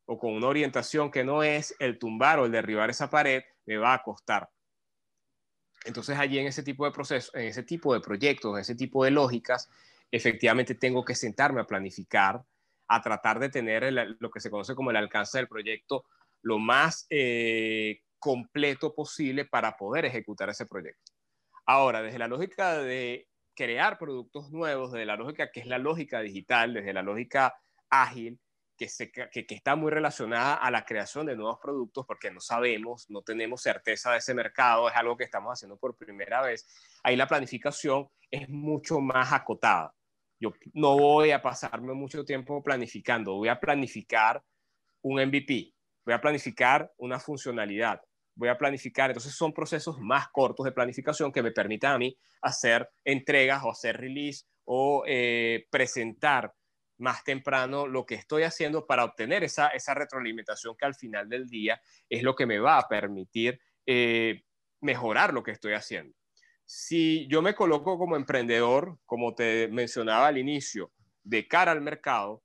B: o con una orientación que no es, el tumbar o el derribar esa pared me va a costar. Entonces allí en ese tipo de procesos, en ese tipo de proyectos, en ese tipo de lógicas, efectivamente tengo que sentarme a planificar a tratar de tener lo que se conoce como el alcance del proyecto lo más eh, completo posible para poder ejecutar ese proyecto. Ahora, desde la lógica de crear productos nuevos, desde la lógica que es la lógica digital, desde la lógica ágil, que, se, que, está muy relacionada a la creación de nuevos productos, porque no sabemos, no tenemos certeza de ese mercado, es algo que estamos haciendo por primera vez, ahí la planificación es mucho más acotada. Yo no voy a pasarme mucho tiempo planificando, voy a planificar un MVP, voy a planificar una funcionalidad, voy a planificar, entonces son procesos más cortos de planificación que me permitan a mí hacer entregas o hacer release o eh, presentar más temprano lo que estoy haciendo para obtener esa, esa retroalimentación que al final del día es lo que me va a permitir eh, mejorar lo que estoy haciendo si yo me coloco como emprendedor, como te mencionaba al inicio, de cara al mercado,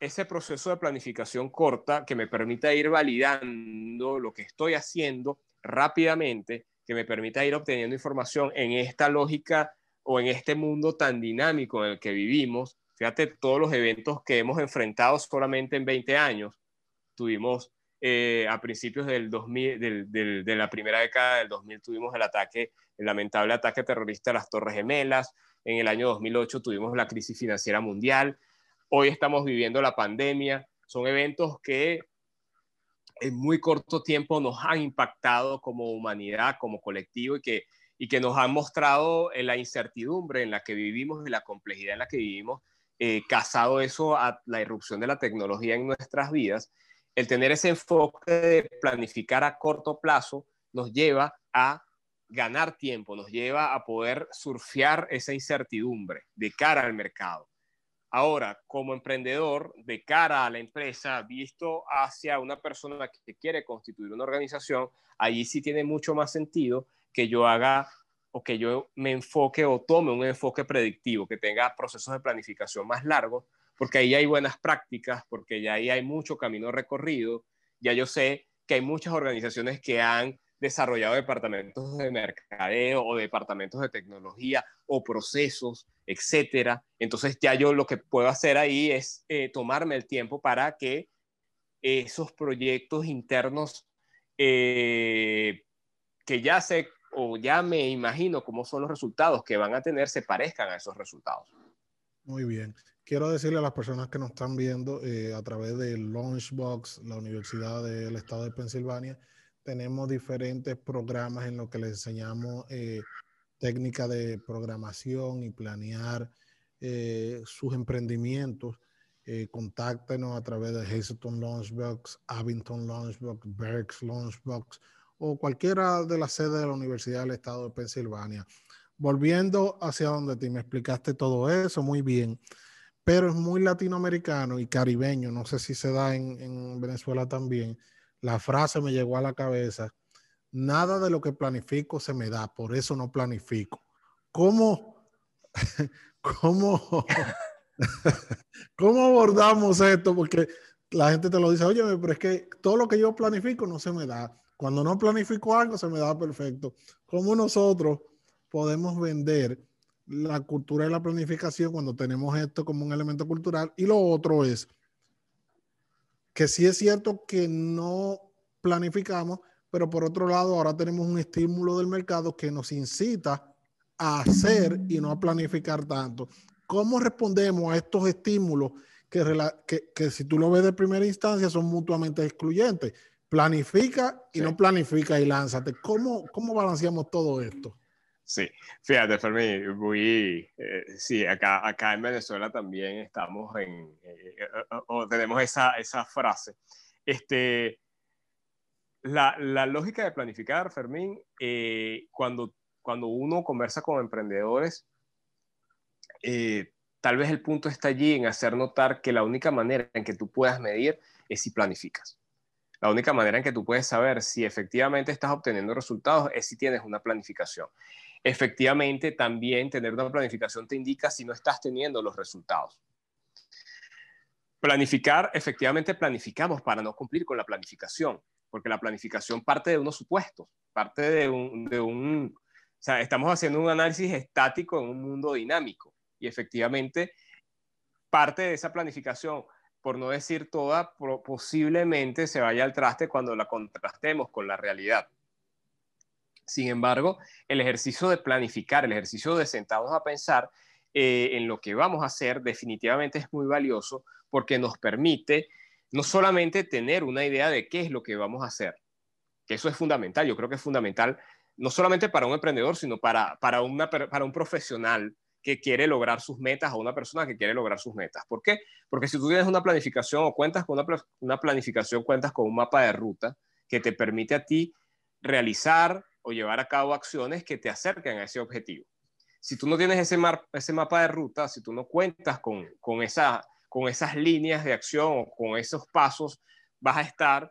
B: ese proceso de planificación corta que me permita ir validando lo que estoy haciendo rápidamente, que me permita ir obteniendo información en esta lógica o en este mundo tan dinámico en el que vivimos. Fíjate todos los eventos que hemos enfrentado solamente en 20 años. Tuvimos eh, a principios del 2000, de la primera década del 2000 tuvimos el ataque, el lamentable ataque terrorista a las Torres Gemelas. En el año 2008 tuvimos la crisis financiera mundial. Hoy estamos viviendo la pandemia. Son eventos que en muy corto tiempo nos han impactado como humanidad, como colectivo y que, y que nos han mostrado la incertidumbre en la que vivimos y la complejidad en la que vivimos, eh, casado eso a la irrupción de la tecnología en nuestras vidas el tener ese enfoque de planificar a corto plazo nos lleva a ganar tiempo, nos lleva a poder surfear esa incertidumbre de cara al mercado. Ahora, como emprendedor, de cara a la empresa, visto hacia una persona que quiere constituir una organización, allí sí tiene mucho más sentido que yo haga o que yo me enfoque o tome un enfoque predictivo, que tenga procesos de planificación más largos, porque ahí hay buenas prácticas, porque ya ahí hay mucho camino recorrido. Ya yo sé que hay muchas organizaciones que han desarrollado departamentos de mercadeo o departamentos de tecnología o procesos, etcétera. Entonces ya yo lo que puedo hacer ahí es eh, tomarme el tiempo para que esos proyectos internos eh, que ya sé o ya me imagino cómo son los resultados que van a tener se parezcan a esos resultados.
A: Muy bien quiero decirle a las personas que nos están viendo eh, a través de Launchbox, la Universidad del Estado de Pensilvania, tenemos diferentes programas en los que les enseñamos eh, técnicas de programación y planear eh, sus emprendimientos. contáctenos a través de Hazleton Launchbox, Abington Launchbox, Berks Launchbox o cualquiera de las sedes de la Universidad del Estado de Pensilvania. Volviendo hacia donde te me explicaste todo eso muy bien pero es muy latinoamericano y caribeño, no sé si se da en, Venezuela también. La frase me llegó a la cabeza, nada de lo que planifico se me da, por eso no planifico. ¿Cómo, cómo, cómo abordamos esto? Porque la gente te lo dice, oye, pero es que todo lo que yo planifico no se me da. Cuando no planifico algo, se me da perfecto. ¿Cómo nosotros podemos vender? la cultura de la planificación cuando tenemos esto como un elemento cultural. Y lo otro es que sí es cierto que no planificamos, pero por otro lado ahora tenemos un estímulo del mercado que nos incita a hacer y no a planificar tanto. ¿Cómo respondemos a estos estímulos que, que si tú lo ves de primera instancia son mutuamente excluyentes? Planifica y no planifica y lánzate. ¿Cómo, ¿Cómo balanceamos todo esto?
B: Sí, fíjate, Fermín, muy, eh, sí, acá, acá en Venezuela también estamos en, eh, eh, o tenemos esa, esa frase. Este, la, la lógica de planificar, Fermín, cuando, cuando uno conversa con emprendedores, tal vez el punto está allí en hacer notar que la única manera en que tú puedas medir es si planificas. La única manera en que tú puedes saber si efectivamente estás obteniendo resultados es si tienes una planificación efectivamente también tener una planificación te indica si no estás teniendo los resultados. Planificar, efectivamente planificamos para no cumplir con la planificación, porque la planificación parte de unos supuestos, parte de un, o sea, estamos haciendo un análisis estático en un mundo dinámico y efectivamente parte de esa planificación, por no decir toda, posiblemente se vaya al traste cuando la contrastemos con la realidad. Sin embargo, el ejercicio de planificar, el ejercicio de sentarnos a pensar eh, en lo que vamos a hacer definitivamente es muy valioso porque nos permite no solamente tener una idea de qué es lo que vamos a hacer, que eso es fundamental, yo creo que es fundamental no solamente para un emprendedor, sino para, para, para un profesional que quiere lograr sus metas o una persona que quiere lograr sus metas. ¿Por qué? Porque si tú tienes una planificación o cuentas con una, una planificación, cuentas con un mapa de ruta que te permite a ti realizar o llevar a cabo acciones que te acerquen a ese objetivo. Si tú no tienes ese, ese mapa de ruta, si tú no cuentas con, con, esa, con esas líneas de acción o con esos pasos, vas a estar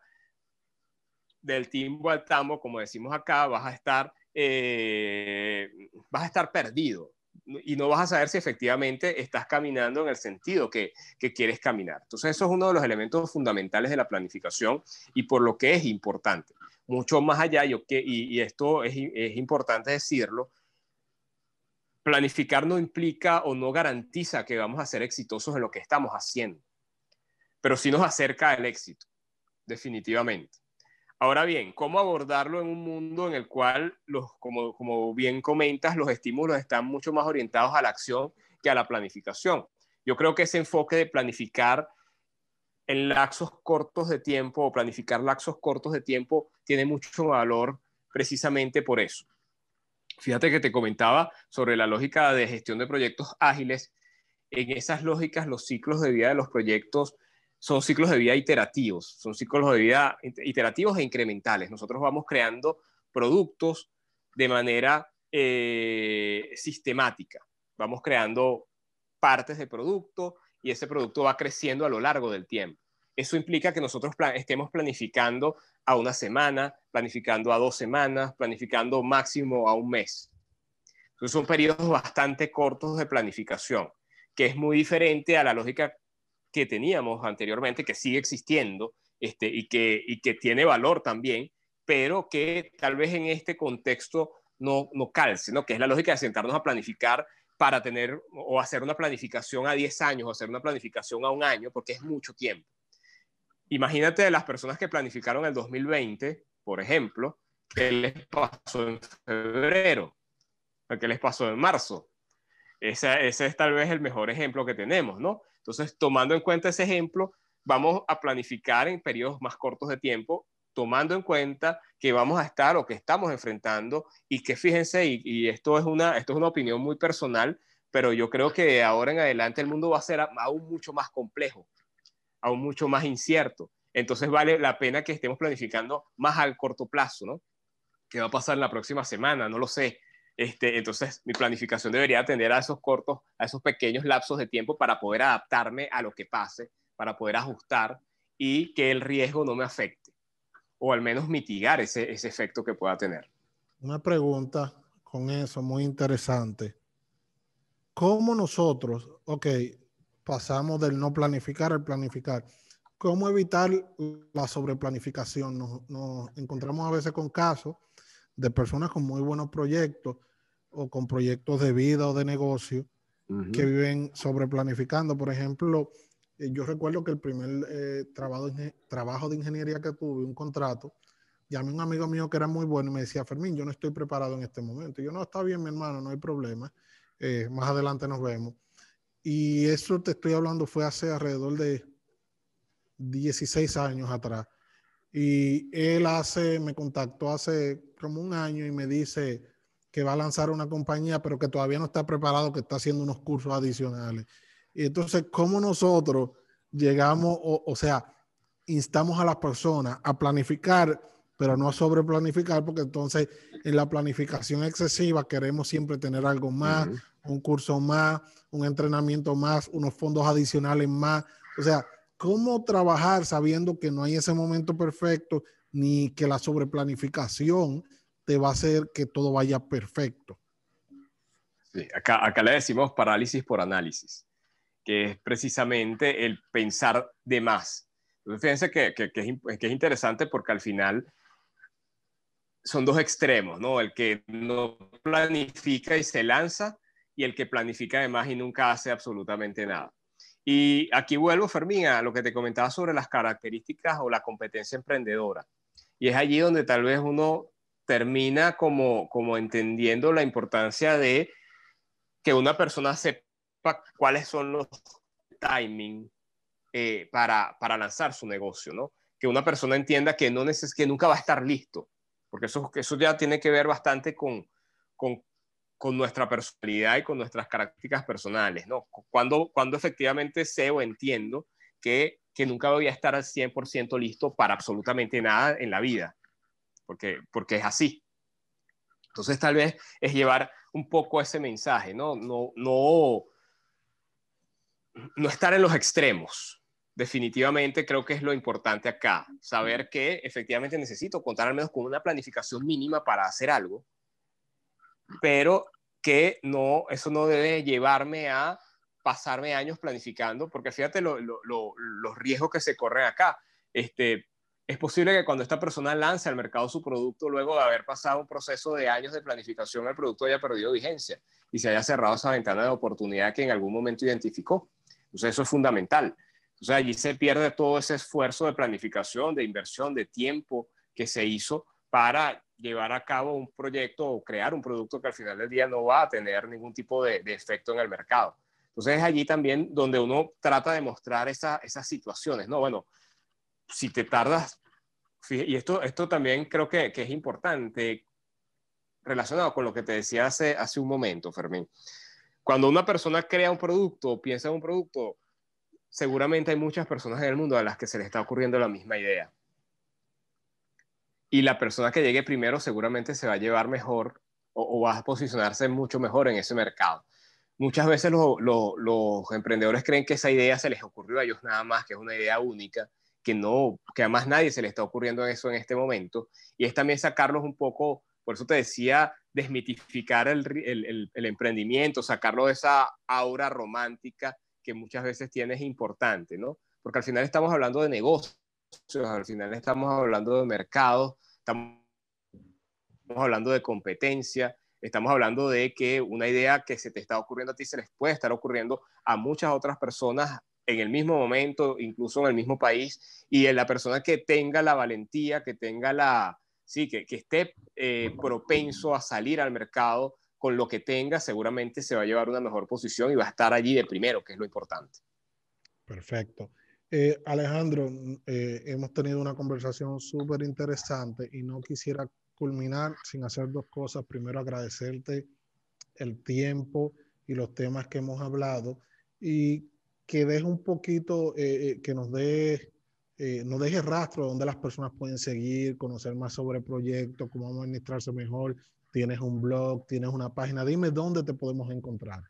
B: del timbo al tambo, como decimos acá, vas a estar, eh, vas a estar perdido y no vas a saber si efectivamente estás caminando en el sentido que, que, quieres caminar. Entonces, eso es uno de los elementos fundamentales de la planificación y por lo que es importante mucho más allá, yo que, y, esto es, importante decirlo, planificar no implica o no garantiza que vamos a ser exitosos en lo que estamos haciendo, pero sí nos acerca al éxito, definitivamente. Ahora bien, ¿cómo abordarlo en un mundo en el cual, los, como, como bien comentas, los estímulos están mucho más orientados a la acción que a la planificación? Yo creo que ese enfoque de planificar en lapsos cortos de tiempo o planificar lapsos cortos de tiempo tiene mucho valor precisamente por eso. Fíjate que te comentaba sobre la lógica de gestión de proyectos ágiles. En esas lógicas, los ciclos de vida de los proyectos son ciclos de vida iterativos, son ciclos de vida iterativos e incrementales. Nosotros vamos creando productos de manera eh, sistemática. Vamos creando partes de producto, y ese producto va creciendo a lo largo del tiempo. Eso implica que nosotros estemos planificando a una semana, planificando a dos semanas, planificando máximo a un mes. Entonces son periodos bastante cortos de planificación, que es muy diferente a la lógica que teníamos anteriormente, que sigue existiendo este, y, que, y que tiene valor también, pero que tal vez en este contexto no, no calce, ¿no? que es la lógica de sentarnos a planificar para tener o hacer una planificación a 10 años o hacer una planificación a un año, porque es mucho tiempo. Imagínate las personas que planificaron el 2020, por ejemplo, ¿qué les pasó en febrero? ¿Qué les pasó en marzo? Ese, ese es tal vez el mejor ejemplo que tenemos, ¿no? Entonces, tomando en cuenta ese ejemplo, vamos a planificar en periodos más cortos de tiempo tomando en cuenta que vamos a estar o que estamos enfrentando y que fíjense, y, esto, es una, esto es una opinión muy personal, pero yo creo que de ahora en adelante el mundo va a ser aún mucho más complejo, aún mucho más incierto. Entonces vale la pena que estemos planificando más al corto plazo, ¿no? ¿Qué va a pasar en la próxima semana? No lo sé. Este, entonces mi planificación debería atender a esos cortos, a esos pequeños lapsos de tiempo para poder adaptarme a lo que pase, para poder ajustar y que el riesgo no me afecte o al menos mitigar ese, efecto que pueda tener.
A: Una pregunta con eso muy interesante. ¿Cómo nosotros, ok, pasamos del no planificar al planificar? ¿Cómo evitar la sobreplanificación? Nos, nos encontramos a veces con casos de personas con muy buenos proyectos o con proyectos de vida o de negocio que viven sobreplanificando. Por ejemplo, yo recuerdo que el primer eh, trabajo, trabajo de ingeniería que tuve, un contrato, llamé a un amigo mío que era muy bueno y me decía, Fermín, yo no estoy preparado en este momento. Y yo, no, está bien, mi hermano, no hay problema. Eh, más adelante nos vemos. Y eso te estoy hablando fue hace alrededor de 16 años atrás. Y él hace, me contactó hace como un año y me dice que va a lanzar una compañía, pero que todavía no está preparado, que está haciendo unos cursos adicionales. Y entonces, ¿cómo nosotros llegamos, o, o sea, instamos a las personas a planificar, pero no a sobreplanificar, porque entonces en la planificación excesiva queremos siempre tener algo más, un curso más, un entrenamiento más, unos fondos adicionales más. O sea, ¿cómo trabajar sabiendo que no hay ese momento perfecto ni que la sobreplanificación te va a hacer que todo vaya perfecto?
B: Sí, acá, le decimos parálisis por análisis, que es precisamente el pensar de más fíjense que, es, interesante porque al final son dos extremos, ¿no? El que no planifica y se lanza y el que planifica además y nunca hace absolutamente nada. Y aquí vuelvo, Fermín, a lo que te comentaba sobre las características o la competencia emprendedora. Y es allí donde tal vez uno termina como, como entendiendo la importancia de que una persona sepa cuáles son los timing eh, para, para, lanzar su negocio, ¿no? Que una persona entienda que, no neces que nunca va a estar listo, porque eso, eso ya tiene que ver bastante con, con, con nuestra personalidad y con nuestras características personales, ¿no? Cuando, cuando efectivamente sé o entiendo que, que nunca voy a estar al 100% listo para absolutamente nada en la vida, porque, porque es así. Entonces tal vez es llevar un poco ese mensaje, ¿no? No, no, no estar en los extremos, definitivamente creo que es lo importante acá, saber que efectivamente necesito contar al menos con una planificación mínima para hacer algo, pero que no, eso no debe llevarme a pasarme años planificando, porque fíjate los riesgos que se corren acá. Este, es posible que cuando esta persona lance al mercado su producto, luego de haber pasado un proceso de años de planificación, el producto haya perdido vigencia y se haya cerrado esa ventana de oportunidad que en algún momento identificó. Entonces eso es fundamental. O sea, allí se pierde todo ese esfuerzo de planificación, de inversión, de tiempo que se hizo para llevar a cabo un proyecto o crear un producto que al final del día no va a tener ningún tipo de, efecto en el mercado. Entonces es allí también donde uno trata de mostrar esas situaciones, ¿no? Bueno, si te tardas, y esto, esto también creo que, que es importante relacionado con lo que te decía hace, hace un momento, Fermín. Cuando una persona crea un producto, piensa en un producto, seguramente hay muchas personas en el mundo a las que se les está ocurriendo la misma idea. Y la persona que llegue primero seguramente se va a llevar mejor o, va a posicionarse mucho mejor en ese mercado. Muchas veces los emprendedores creen que esa idea se les ocurrió a ellos nada más, que es una idea única, que no, que además nadie se le está ocurriendo eso en este momento. Y es también sacarlos un poco, por eso te decía, desmitificar el, el, emprendimiento, sacarlo de esa aura romántica que muchas veces tiene es importante, ¿no? Porque al final estamos hablando de negocios, al final estamos hablando de mercado, estamos hablando de competencia, estamos hablando de que una idea que se te está ocurriendo a ti se les puede estar ocurriendo a muchas otras personas en el mismo momento, incluso en el mismo país, y en la persona que tenga la valentía, que tenga la, sí, que, que esté eh, propenso a salir al mercado, con lo que tenga, seguramente se va a llevar una mejor posición y va a estar allí de primero, que es lo importante.
A: Perfecto. Eh, Alejandro, eh, hemos tenido una conversación súper interesante y no quisiera culminar sin hacer dos cosas. Primero, agradecerte el tiempo y los temas que hemos hablado y que deje un poquito, eh, que nos dé, nos deje rastro donde las personas pueden seguir, conocer más sobre el proyecto, cómo administrarse mejor tienes un blog, tienes una página. Dime dónde te podemos encontrar.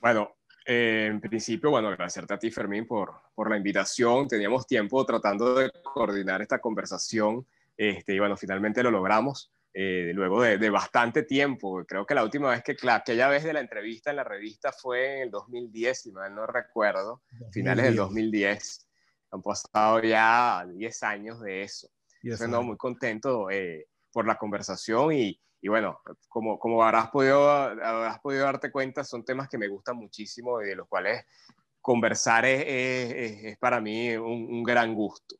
B: Bueno, eh, en principio, bueno, agradecerte a ti, Fermín, por, por la invitación. Teníamos tiempo tratando de coordinar esta conversación este, y bueno, finalmente lo logramos. Eh, luego de, de, bastante tiempo, creo que la última vez que, aquella vez de la entrevista en la revista fue en el 2010, si mal no recuerdo, finales del 2010. Han pasado ya 10 años de eso. Entonces, no, muy contento. Eh, por la conversación y, y bueno, como, como habrás, podido, habrás podido darte cuenta, son temas que me gustan muchísimo y de los cuales conversar es, es, es para mí un, un, gran gusto.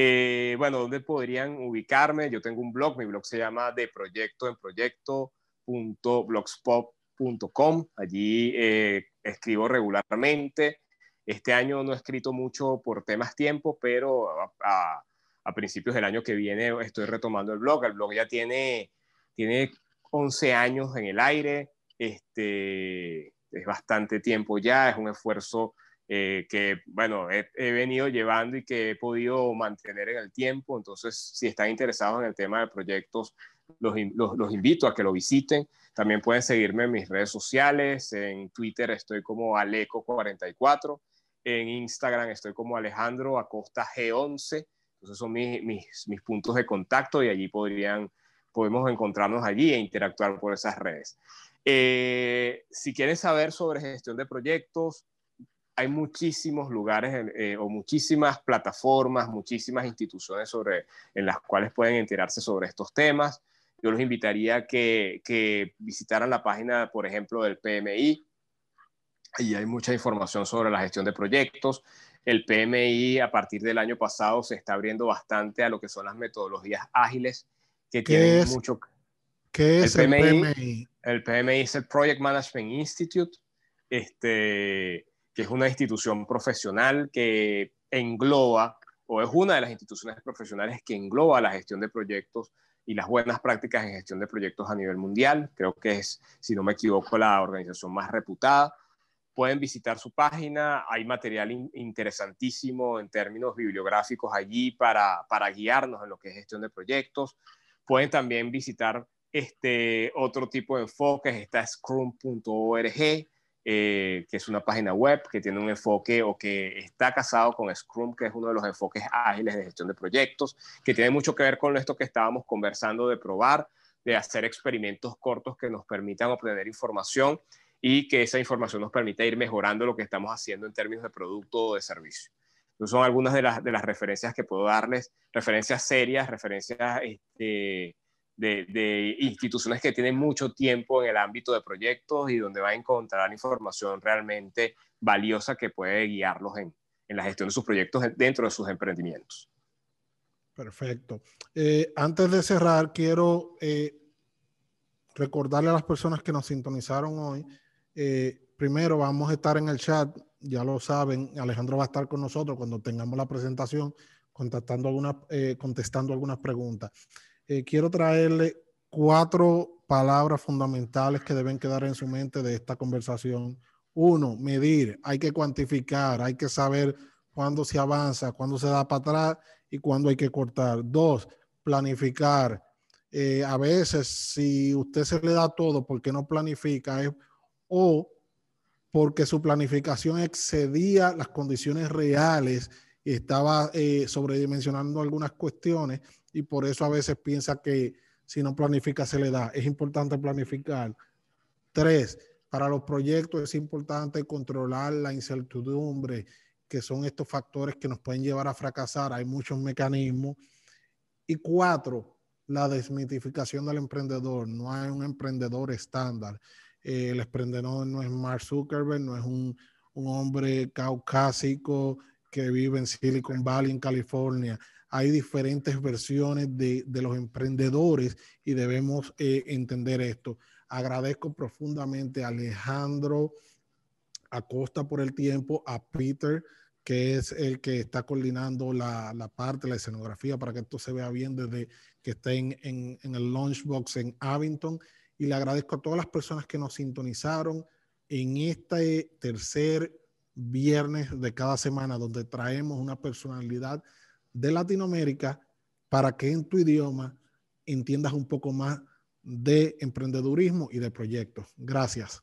B: Eh, bueno, ¿dónde podrían ubicarme? Yo tengo un blog, mi blog se llama de proyecto en proyecto.blogspot.com. Allí eh, escribo regularmente. Este año no he escrito mucho por temas tiempo, pero a, a, principios del año que viene estoy retomando el blog. El blog ya tiene, tiene 11 años en el aire. Este, es bastante tiempo ya, es un esfuerzo eh, que, bueno, he, venido llevando y que he podido mantener en el tiempo. Entonces, si están interesados en el tema de proyectos, los, los, invito a que lo visiten. También pueden seguirme en mis redes sociales. En Twitter estoy como Aleco44. En Instagram estoy como Alejandro Acosta G11. Entonces son mis, mis, mis puntos de contacto y allí podrían, podemos encontrarnos allí e interactuar por esas redes. Eh, si quieren saber sobre gestión de proyectos, hay muchísimos lugares eh, o muchísimas plataformas, muchísimas instituciones sobre, en las cuales pueden enterarse sobre estos temas. Yo los invitaría a que, que visitaran la página, por ejemplo, del PMI. Allí hay mucha información sobre la gestión de proyectos. El PMI a partir del año pasado se está abriendo bastante a lo que son las metodologías ágiles que tienen mucho...
A: ¿Qué es el PMI?
B: El PMI es el Project Management Institute. Este, que es una institución profesional que engloba, o es una de las instituciones profesionales que engloba la gestión de proyectos y las buenas prácticas en gestión de proyectos a nivel mundial. Creo que es, si no me equivoco, la organización más reputada. Pueden visitar su página, hay material interesantísimo en términos bibliográficos allí para, para guiarnos en lo que es gestión de proyectos. Pueden también visitar este otro tipo de enfoques, está scrum.org, eh, que es una página web que tiene un enfoque o que está casado con Scrum, que es uno de los enfoques ágiles de gestión de proyectos, que tiene mucho que ver con esto que estábamos conversando de probar, de hacer experimentos cortos que nos permitan obtener información y que esa información nos permita ir mejorando lo que estamos haciendo en términos de producto o de servicio. Entonces son algunas de las, de las referencias que puedo darles, referencias serias, referencias este, de, instituciones que tienen mucho tiempo en el ámbito de proyectos y donde va a encontrar información realmente valiosa que puede guiarlos en, en la gestión de sus proyectos dentro de sus emprendimientos.
A: Perfecto. Eh, antes de cerrar, quiero eh, recordarle a las personas que nos sintonizaron hoy. Eh, primero, vamos a estar en el chat, ya lo saben, Alejandro va a estar con nosotros cuando tengamos la presentación, contestando algunas, contestando algunas preguntas. Eh, quiero traerle cuatro palabras fundamentales que deben quedar en su mente de esta conversación. Uno, medir, hay que cuantificar, hay que saber cuándo se avanza, cuándo se da para atrás y cuándo hay que cortar. Dos, planificar. Eh, a veces, si usted se le da todo porque no planifica, o porque su planificación excedía las condiciones reales y estaba eh, sobredimensionando algunas cuestiones, y por eso a veces piensa que si no planifica se le da. Es importante planificar. Tres, para los proyectos es importante controlar la incertidumbre, que son estos factores que nos pueden llevar a fracasar. Hay muchos mecanismos. Y cuatro, la desmitificación del emprendedor. No hay un emprendedor estándar. Eh, el emprendedor no es Mark Zuckerberg, no es un, un hombre caucásico que vive en Silicon Valley, en California hay diferentes versiones de, los emprendedores y debemos eh, entender esto. Agradezco profundamente a Alejandro Acosta por el tiempo, a Peter, que es el que está coordinando la, la parte, la escenografía para que esto se vea bien desde que estén en, en el Launchbox en Abington. Y le agradezco a todas las personas que nos sintonizaron en este tercer viernes de cada semana, donde traemos una personalidad de Latinoamérica para que en tu idioma entiendas un poco más de emprendedurismo y de proyectos. Gracias.